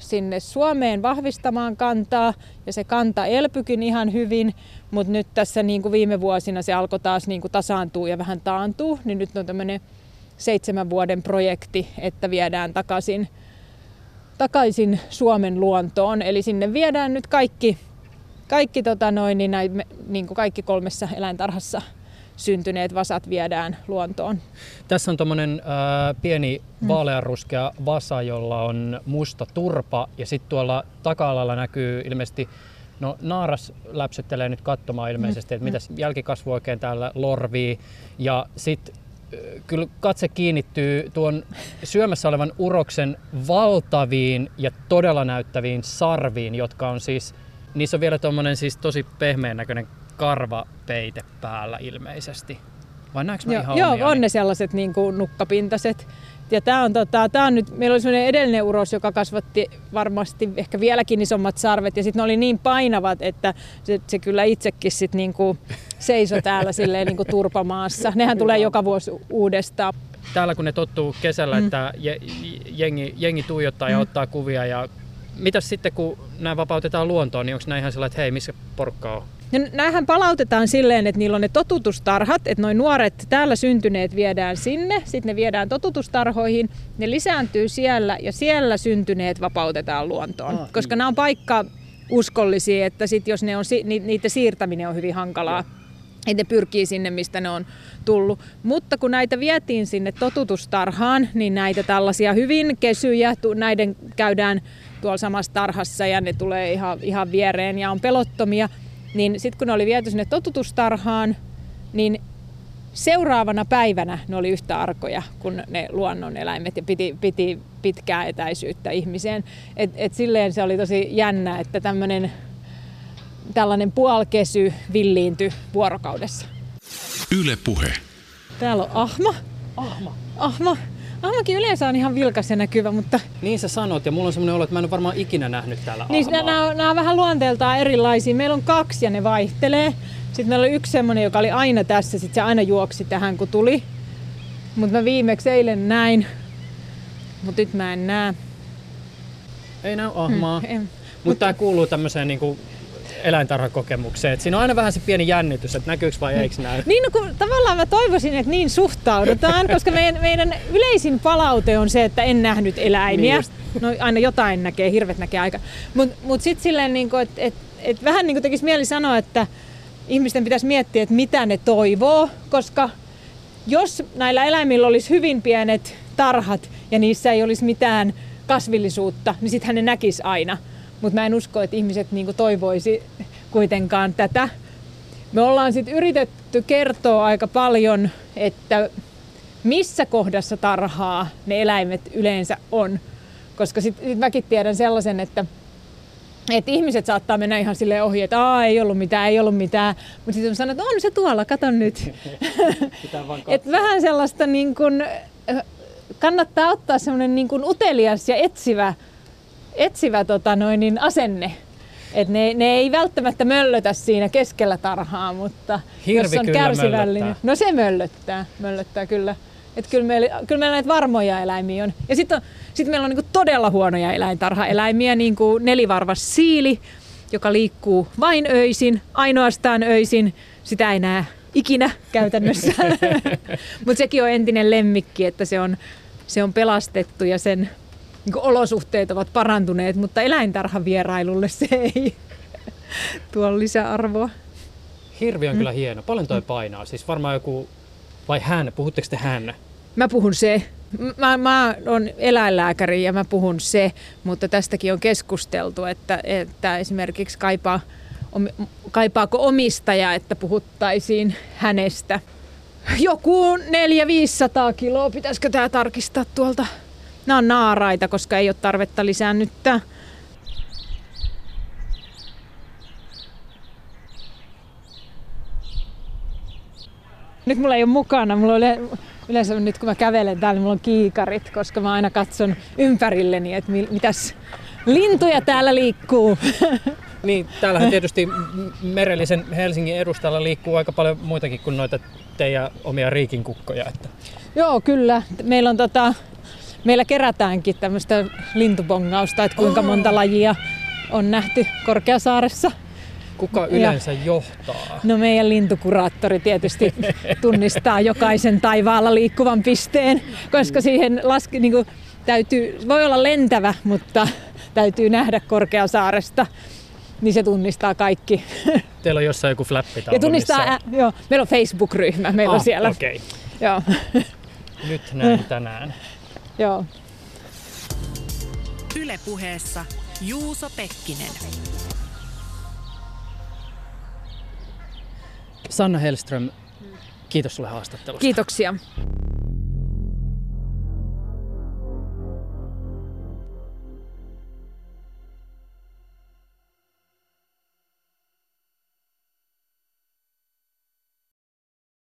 sinne Suomeen vahvistamaan kantaa ja se kanta elpykin ihan hyvin, mutta nyt tässä niin kuin viime vuosina se alkoi taas niin kuin tasaantua ja vähän taantuu, niin nyt on tämmöinen seitsemän vuoden projekti, että viedään takaisin, takaisin Suomen luontoon. Eli sinne viedään nyt kaikki, kaikki, tota noin, niin näin, niin kuin kaikki kolmessa eläintarhassa syntyneet vasat viedään luontoon. Tässä on tuommoinen äh, pieni hmm. vaaleanruskea vasa, jolla on musta turpa ja sitten tuolla taka-alalla näkyy ilmeisesti No naaras läpsyttelee nyt katsomaan ilmeisesti, että mitä jälkikasvu oikein täällä lorvii. Ja sitten kyllä katse kiinnittyy tuon syömässä olevan uroksen valtaviin ja todella näyttäviin sarviin, jotka on siis, niissä on vielä tuommoinen siis tosi pehmeän näköinen karvapeite päällä ilmeisesti. Vai näenkö mä joo, ihan Joo, on ne sellaiset niin kuin nukkapintaset. Ja tämä on, tota, tää on nyt, meillä oli sellainen edellinen uros, joka kasvatti varmasti ehkä vieläkin isommat sarvet ja sitten ne oli niin painavat, että se, se kyllä itsekin sit niinku seisoi täällä silleen niinku turpamaassa. Nehän tulee joka vuosi uudestaan. Täällä kun ne tottuu kesällä, mm. että jengi, jengi tuijottaa ja mm. ottaa kuvia ja mitäs sitten kun nämä vapautetaan luontoon, niin onko nämä ihan sellainen, että hei, missä porukka on? Ja näähän palautetaan silleen, että niillä on ne totutustarhat, että noin nuoret täällä syntyneet viedään sinne, sitten ne viedään totutustarhoihin, ne lisääntyy siellä ja siellä syntyneet vapautetaan luontoon. Ah, koska niin. nämä on paikka uskollisia, että sit jos ne on, niiden siirtäminen on hyvin hankalaa. Että ne pyrkii sinne, mistä ne on tullut. Mutta kun näitä vietiin sinne totutustarhaan, niin näitä tällaisia hyvin kesyjä, näiden käydään tuolla samassa tarhassa ja ne tulee ihan, ihan viereen ja on pelottomia – niin sitten kun ne oli viety sinne totutustarhaan, niin seuraavana päivänä ne oli yhtä arkoja kuin ne luonnoneläimet ja piti, piti pitkää etäisyyttä ihmiseen. Et, et silleen se oli tosi jännä, että tämmöinen tällainen puolkesy villiintyi vuorokaudessa. Yle puhe. Täällä on ahma. Ahma. Ahma. Ahmakin yleensä on ihan vilkas ja näkyvä, mutta... Niin sä sanot, ja mulla on semmoinen olo, että mä en ole varmaan ikinä nähnyt täällä Niin, nämä, nämä on vähän luonteeltaan erilaisia. Meillä on kaksi ja ne vaihtelee. Sitten meillä oli yksi semmoinen, joka oli aina tässä, sitten se aina juoksi tähän, kun tuli. Mutta mä viimeksi eilen näin, mutta nyt mä en näe. Ei näy ahmaa. Hmm, Mutta Mut tämä kuuluu tämmöiseen niinku eläintarhakokemukseen. Et siinä on aina vähän se pieni jännitys, että näkyykö vai eikö näy. Niin, no kun tavallaan mä toivoisin, että niin suhtaudutaan, koska meidän, meidän yleisin palaute on se, että en nähnyt eläimiä. Niin no aina jotain näkee, hirvet näkee aika. Mutta mut sitten silleen, niin että et, et vähän niin tekisi mieli sanoa, että ihmisten pitäisi miettiä, että mitä ne toivoo, koska jos näillä eläimillä olisi hyvin pienet tarhat ja niissä ei olisi mitään kasvillisuutta, niin sittenhän ne näkisi aina. Mutta mä en usko, että ihmiset niinku toivoisi kuitenkaan tätä. Me ollaan sitten yritetty kertoa aika paljon, että missä kohdassa tarhaa ne eläimet yleensä on. Koska sitten sit mäkin tiedän sellaisen, että että ihmiset saattaa mennä ihan silleen ohi, että Aa, ei ollut mitään, ei ollut mitään. Mutta sitten sanoo, että on se tuolla, kato nyt. Et vähän sellaista niin kun, kannattaa ottaa semmoinen niin kun utelias ja etsivä, etsivä tota noin, niin asenne. Et ne, ne ei välttämättä möllötä siinä keskellä tarhaa, mutta Hirvi jos on kärsivällinen. möllöttää. No se möllöttää, möllöttää kyllä. Et kyllä, meillä, kyllä meillä näitä varmoja eläimiä on. Ja sitten sit meillä on niinku todella huonoja eläintarhaeläimiä, niin kuin nelivarvas siili, joka liikkuu vain öisin, ainoastaan öisin. Sitä ei näe ikinä käytännössä. Mutta sekin on entinen lemmikki, että se on, se on pelastettu ja sen niin olosuhteet ovat parantuneet, mutta eläintarhan vierailulle se ei tuo lisäarvoa. Hirvi on kyllä hieno. Paljon toi painaa. Siis varmaan joku, vai hän, puhutteko te hän? Mä puhun se. Mä, mä on eläinlääkäri ja mä puhun se, mutta tästäkin on keskusteltu, että, että esimerkiksi kaipaa, om, kaipaako omistaja, että puhuttaisiin hänestä. Joku 400-500 kiloa, pitäisikö tämä tarkistaa tuolta? Nämä on naaraita, koska ei ole tarvetta lisäännyttää. Nyt mulla ei ole mukana, mulla on yle- yleensä nyt kun mä kävelen täällä, niin mulla on kiikarit, koska mä aina katson ympärilleni, että mi- mitäs lintuja täällä liikkuu. Niin, täällähän tietysti merellisen Helsingin edustalla liikkuu aika paljon muitakin kuin noita teidän omia riikinkukkoja. Että Joo, kyllä. Meillä on tota, meillä kerätäänkin tämmöistä lintubongausta, että kuinka monta lajia on nähty Korkeasaaressa. kuka yleensä johtaa? No meidän lintukuraattori tietysti tunnistaa jokaisen taivaalla liikkuvan pisteen, koska siihen laski, niin kuin, täytyy, voi olla lentävä, mutta täytyy nähdä Korkeasaaresta, niin se tunnistaa kaikki. Teillä on jossain joku flappi Ja tunnistaa, ä, joo, meillä on Facebook-ryhmä, meillä on siellä. Okei, Joo, nyt näin tänään. Joo. Ylepuheessa Juuso Pekkinen. Sanna Hellström, kiitos sulle haastattelusta. Kiitoksia.